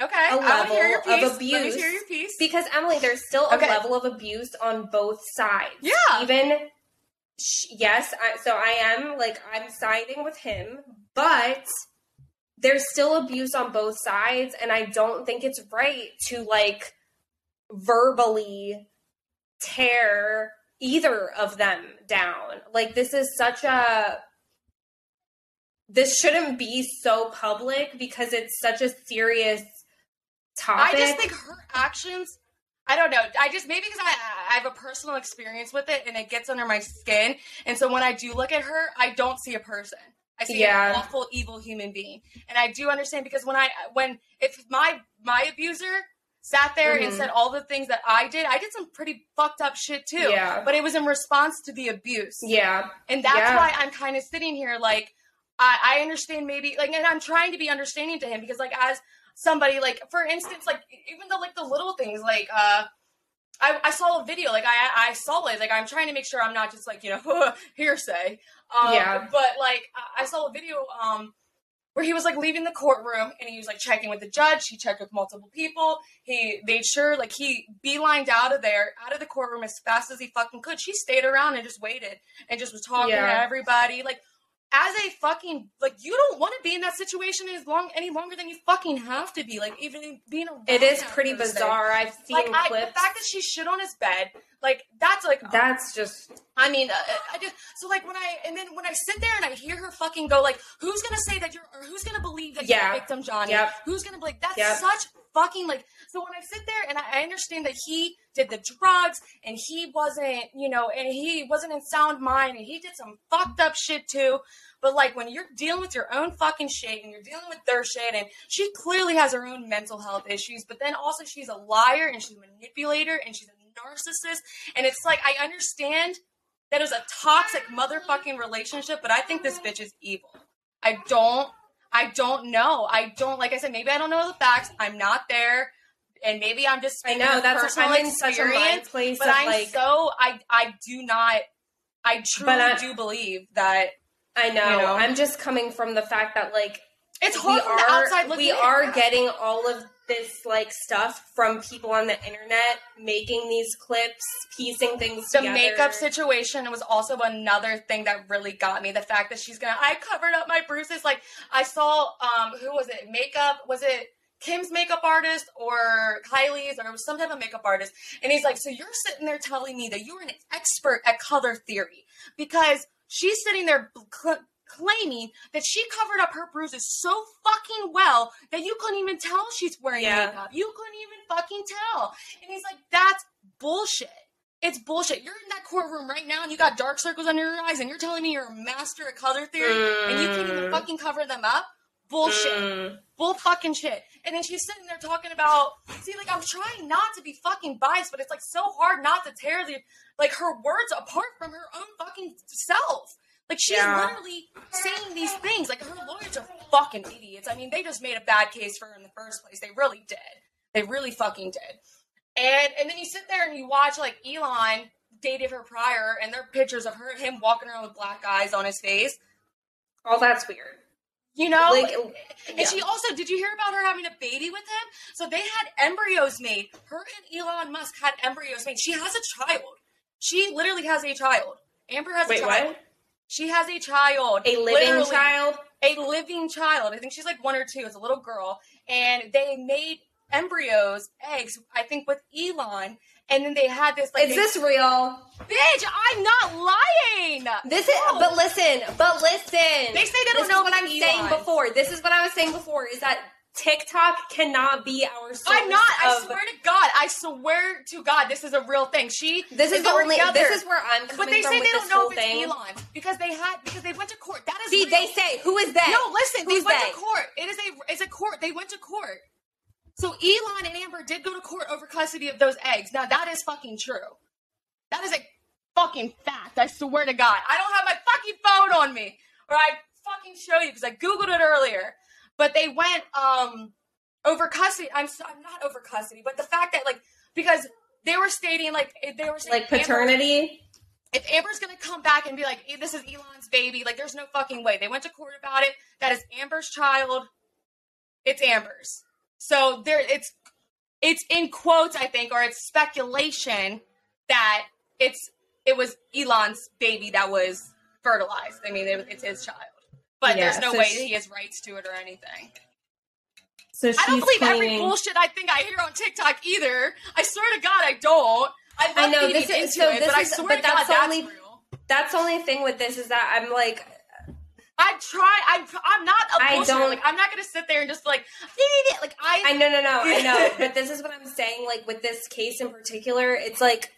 okay, a I want to hear your level of piece. Let me abuse. hear your piece. because Emily, there's still a Okay. level of abuse on both sides. Yeah. Even sh- yes, I, so I am like I'm siding with him, but there's still abuse on both sides, and I don't think it's right to like verbally tear either of them down. Like this is such a this shouldn't be so public because it's such a serious I just think her actions. I don't know. I just maybe because I I have a personal experience with it and it gets under my skin, and so when I do look at her, I don't see a person. I see Yeah. an awful, evil human being, and I do understand because when I when if my my abuser sat there and Mhm. said all the things that I did, I did some pretty fucked up shit too. Yeah. But it was in response to the abuse. yeah. And that's Yeah. why I'm kind of sitting here like I, I understand maybe like and I'm trying to be understanding to him because like as somebody like for instance like even the like the little things like uh I, I saw a video like I I saw it like I'm trying to make sure I'm not just like you know hearsay um Yeah. but like I, I saw a video um where he was like leaving the courtroom and he was like checking with the judge he checked with multiple people he made sure like he beelined out of there out of the courtroom as fast as he fucking could she stayed around and just waited and just was talking Yeah. to everybody like as a fucking like you don't want to be in that situation as long any longer than you fucking have to be like even being around It is pretty person. bizarre. I've seen like I, the fact that she shit on his bed like that's like That's just I mean, uh, I just so like when I and then when I sit there and I hear her fucking go like, who's gonna say that you're or who's gonna believe that you're a victim, Johnny? Yep. Who's gonna be like that's Yep. such fucking like so when I sit there and I, understand that he did the drugs and he wasn't you know and he wasn't in sound mind and he did some fucked up shit too. But like when you're dealing with your own fucking shit and you're dealing with their shit and she clearly has her own mental health issues, but then also she's a liar and she's a manipulator and she's a narcissist and it's like I understand that is a toxic motherfucking relationship, but I think this bitch is evil. I don't I don't know. I don't like I said, maybe I don't know the facts. I'm not there. And maybe I'm just I know that's personal I'm in such a mind place but of I'm like so I I do not I truly I- do believe that I know. you know. I'm just coming from the fact that like it's we hard from the are outside looking we in. are getting all of this like stuff from people on the internet making these clips, piecing things together. the together. makeup situation was also another thing that really got me. The fact that she's gonna, I covered up my bruises. Like I saw, um, who was it? Makeup was it Kim's makeup artist or Kylie's or some type of makeup artist? And he's like, so you're sitting there telling me that you're an expert at color theory because she's sitting there. Cl- claiming that she covered up her bruises so fucking well that you couldn't even tell she's wearing Yeah. makeup. You couldn't even fucking tell. And he's like, that's bullshit. It's bullshit. You're in that courtroom right now and you got dark circles under your eyes and you're telling me you're a master at color theory and you can't even Mm. fucking cover them up? Bullshit. Mm. Bull fucking shit. And then she's sitting there talking about see, like I'm trying not to be fucking biased, but it's like so hard not to tear the like her words apart from her own fucking self. Like she's Yeah. literally saying these things. Like her lawyers are fucking idiots. I mean, they just made a bad case for her in the first place. They really did. They really fucking did. And and then you sit there and you watch like Elon dated her prior, and there are pictures of her him walking around with black eyes on his face. All that's weird. You know, Like, and yeah. she also did you hear about her having a baby with him? So they had embryos made. Her and Elon Musk had embryos made. She has a child. She literally has a child. Amber has Wait, a child. what? She has a child. A living child? A living child. I think she's like one or two. It's a little girl. And they made embryos, eggs, I think with Elon. And then they had this like Is this real? bitch, I'm not lying. This is, No. but listen, but listen. They say they don't This know what I'm about saying before. This is what I was saying before. Is that TikTok cannot be our source. I'm not. I of- swear to God. I swear to God, this is a real thing. She. This is they the only. together. This is where I'm coming But they say they don't know if it's thing. Elon because they had because they went to court. That is See, real. they say who is that? No, listen. Who's they went they? to court. It is a it's a court. They went to court. So Elon and Amber did go to court over custody of those eggs. Now that is fucking true. That is a fucking fact. I swear to God. I don't have my fucking phone on me, or I fucking show you because I googled it earlier. But they went um over custody. I'm so, I'm not over custody, but the fact that like because they were stating like they were saying Like Amber- paternity. if Amber's gonna come back and be like, "Eh, "This is Elon's baby," like, there's no fucking way. They went to court about it. That is Amber's child. It's Amber's. So there, it's it's in quotes, I think, or it's speculation that it's it was Elon's baby that was fertilized. I mean, it, it's his child, but Yeah, there's no so way she- he has rights to it or anything. So she's I don't believe every bullshit I think I hear on TikTok either. I swear to God, I don't. I, I know, this is- so it, this but I swear but to God, that's that's only- real. That's the only thing with this is that I'm like, I try. I'm. I'm not a I don't- Like I'm not gonna sit there and just like, like I. I know, no, no, I know, but this is what I'm saying. Like with this case in particular, it's like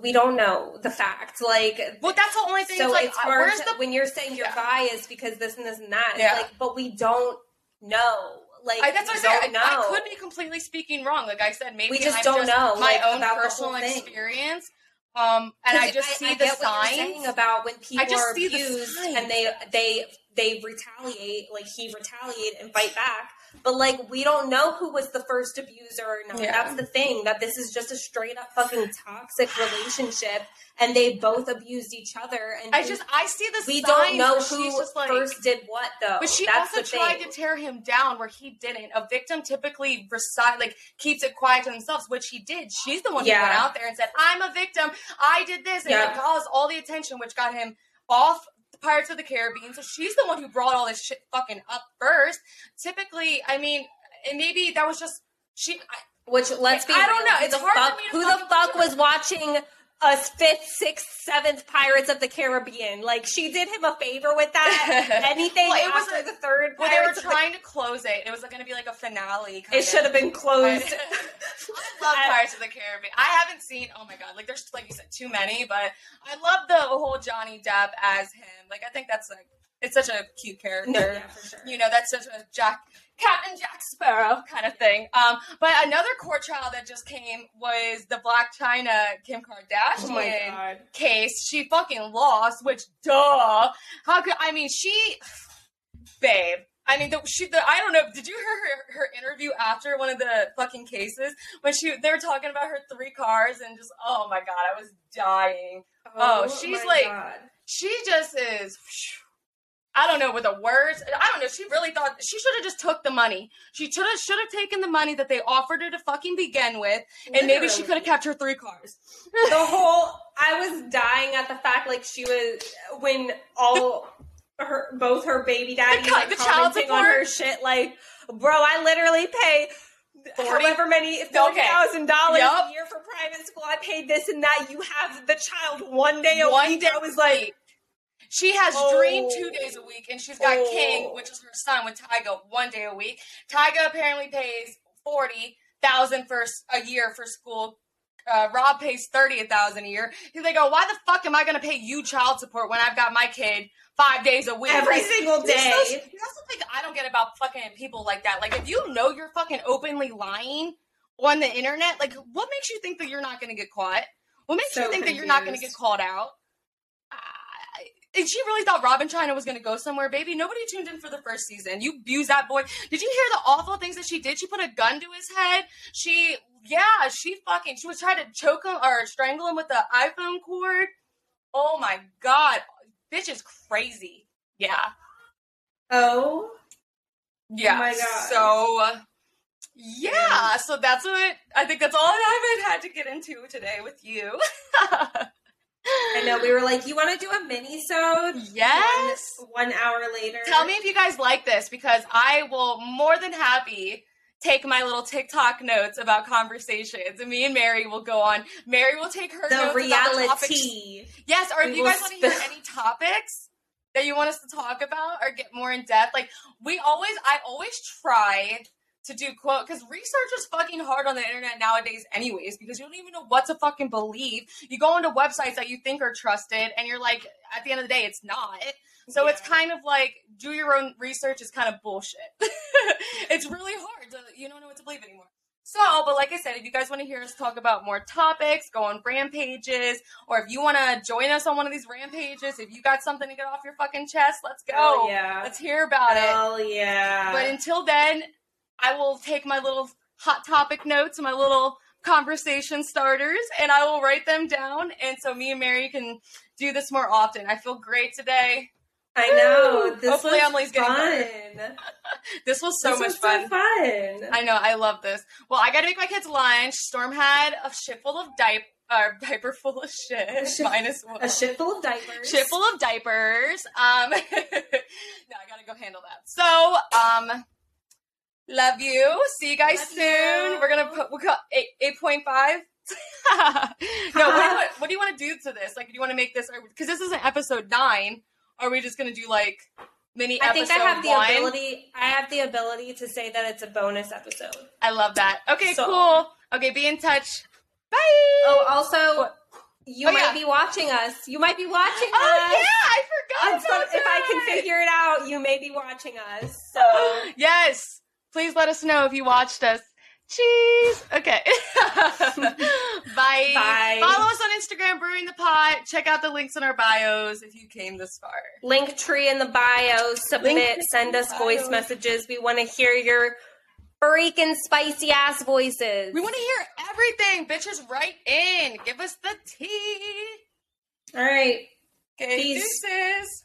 we don't know the facts. Like, well, that's the only thing. so it's like, it's hard where's to- the? when you're saying you're Yeah. biased because this and this and that. Yeah. Like, but we don't know. Like, I, that's what I don't said. I, know. I could be completely speaking wrong. Like I said, maybe We just I'm don't know, my like, own personal experience. Um, and I just see I the you're signs. saying about when people I just are abused and they they they retaliate, like he retaliate and fight back. But like we don't know who was the first abuser or not. Yeah. That's the thing. That this is just a straight up fucking toxic relationship, and they both abused each other. And I just I see this. we don't know who like, first did what though. But she That's also tried thing. to tear him down where he didn't. A victim typically recite like keeps it quiet to themselves, which he did. She's the one who Yeah. went out there and said, "I'm a victim. I did this," and Yeah. it caused all the attention, which got him off Pirates of the Caribbean. So she's the one who brought all this shit fucking up first. Typically, I mean, and maybe that was just she. I, Which let's be I don't know. Who It's the hard for fuck, me to who the fuck was watching us fifth, sixth, seventh Pirates of the Caribbean? Like she did him a favor with that. Anything Well, it was after a- the third well, they were Pirates of the- trying to close it. It was going to be like a finale. It should have been closed. I love Pirates of the Caribbean. I haven't seen. Oh my god! Like there's like you said, too many. But I love the whole Johnny Depp as him. Like I think that's like it's such a cute character. yeah, sure. You know, that's such a Jack Captain Jack Sparrow kind of thing. Um, but another court trial that just came was the Blac Chyna Kim Kardashian Oh case. She fucking lost, which duh. How could I mean she babe. I mean, the, she. The, I don't know. Did you hear her, her interview after one of the fucking cases when she they were talking about her three cars and just oh my god, I was dying. Oh, she's my like- God. She just is. I don't know with the words. I don't know. She really thought she should have just took the money. She should have should have taken the money that they offered her to fucking begin with, and maybe she could have kept her three cars. the whole I was dying at the fact like she was when all her both her baby daddies The are the child commenting on support? her shit like bro I literally pay 40? however many forty thousand dollars a year for private school I paid this and that you have the child one day a One week day I was like She has Oh. Dream two days a week, and she's got Oh. King, which is her son, with Tyga one day a week. Tyga apparently pays forty thousand for a year for school. Uh, Rob pays thirty thousand a year. He's like, "Oh, why the fuck am I going to pay you child support when I've got my kid five days a week every Like, single day That's the thing I don't get about fucking people like that. Like, if you know you're fucking openly lying on the internet, like, what makes you think that you're not going to get caught? What makes So you think that you're not going to get called out? And she really thought Rob & Chyna was going to go somewhere, baby. Nobody tuned in for the first season. You abused that boy. Did you hear the awful things that she did? She put a gun to his head. She, yeah, she fucking, she was trying to choke him or strangle him with the iPhone cord. Oh my god, bitch is crazy. Yeah. oh Yeah. my God. So yeah, so that's what I think that's all I haven't had to get into today with you. I know we were like you want to do a mini sode yes. one, one hour later Tell me if you guys like this because I will more than happy take my little TikTok notes about conversations and me and Mary will go on. Mary will take her the notes about the topics. Yes, or if We you guys want to hear any topics, that you want us to talk about or get more in depth? Like we always, I always try to do quote because research is fucking hard on the internet nowadays anyways because you don't even know what to fucking believe. You go into websites that you think are trusted and you're like at the end of the day it's not. So it's kind of like do your own research is kind of bullshit. It's really hard to you don't know what to believe anymore. So but like i said if you guys want to hear us talk about more topics go on rampages or if you want to join us on one of these rampages if you got something to get off your fucking chest let's go. Hell yeah. let's hear about it. Hell yeah. but until then, I will take my little hot topic notes, my little conversation starters, and I will write them down. And so me and Mary can do this more often. I feel great today. I know. This Hopefully was Emily's getting fun. This was so this much was fun. So fun. I know. I love this. Well, I got to make my kids lunch. Storm had a shit full of diaper, uh, diaper full of shit. shit- minus one. a shit full of diapers. shit full of diapers. Um, no, I gotta go handle that. So, um, love you. See you guys Love soon. you. We're gonna put we'll cut eight eight point five. no, what do, you want, what do you want to do to this? Like, do you want to make this because this isn't episode nine? Are we just gonna do like mini? I think I have the one? ability. I have the ability to say that it's a bonus episode. I love that. Okay, So- cool. Okay, be in touch. Bye. Oh, also, What? you Oh, might yeah. be watching us. You might be watching Oh us. yeah, I forgot. Some- if I can figure it out, you may be watching us. So yes. Please let us know if you watched us. Cheese. Okay. Bye. Bye. Follow us on Instagram, Brewing the Pot. Check out the links in our bios if you came this far. link tree in the bio. Submit. Link Send us voice bio. messages. We want to hear your freaking spicy ass voices. We want to hear everything. Bitches, write in. Give us the tea. All right. Okay, Peace. deuces.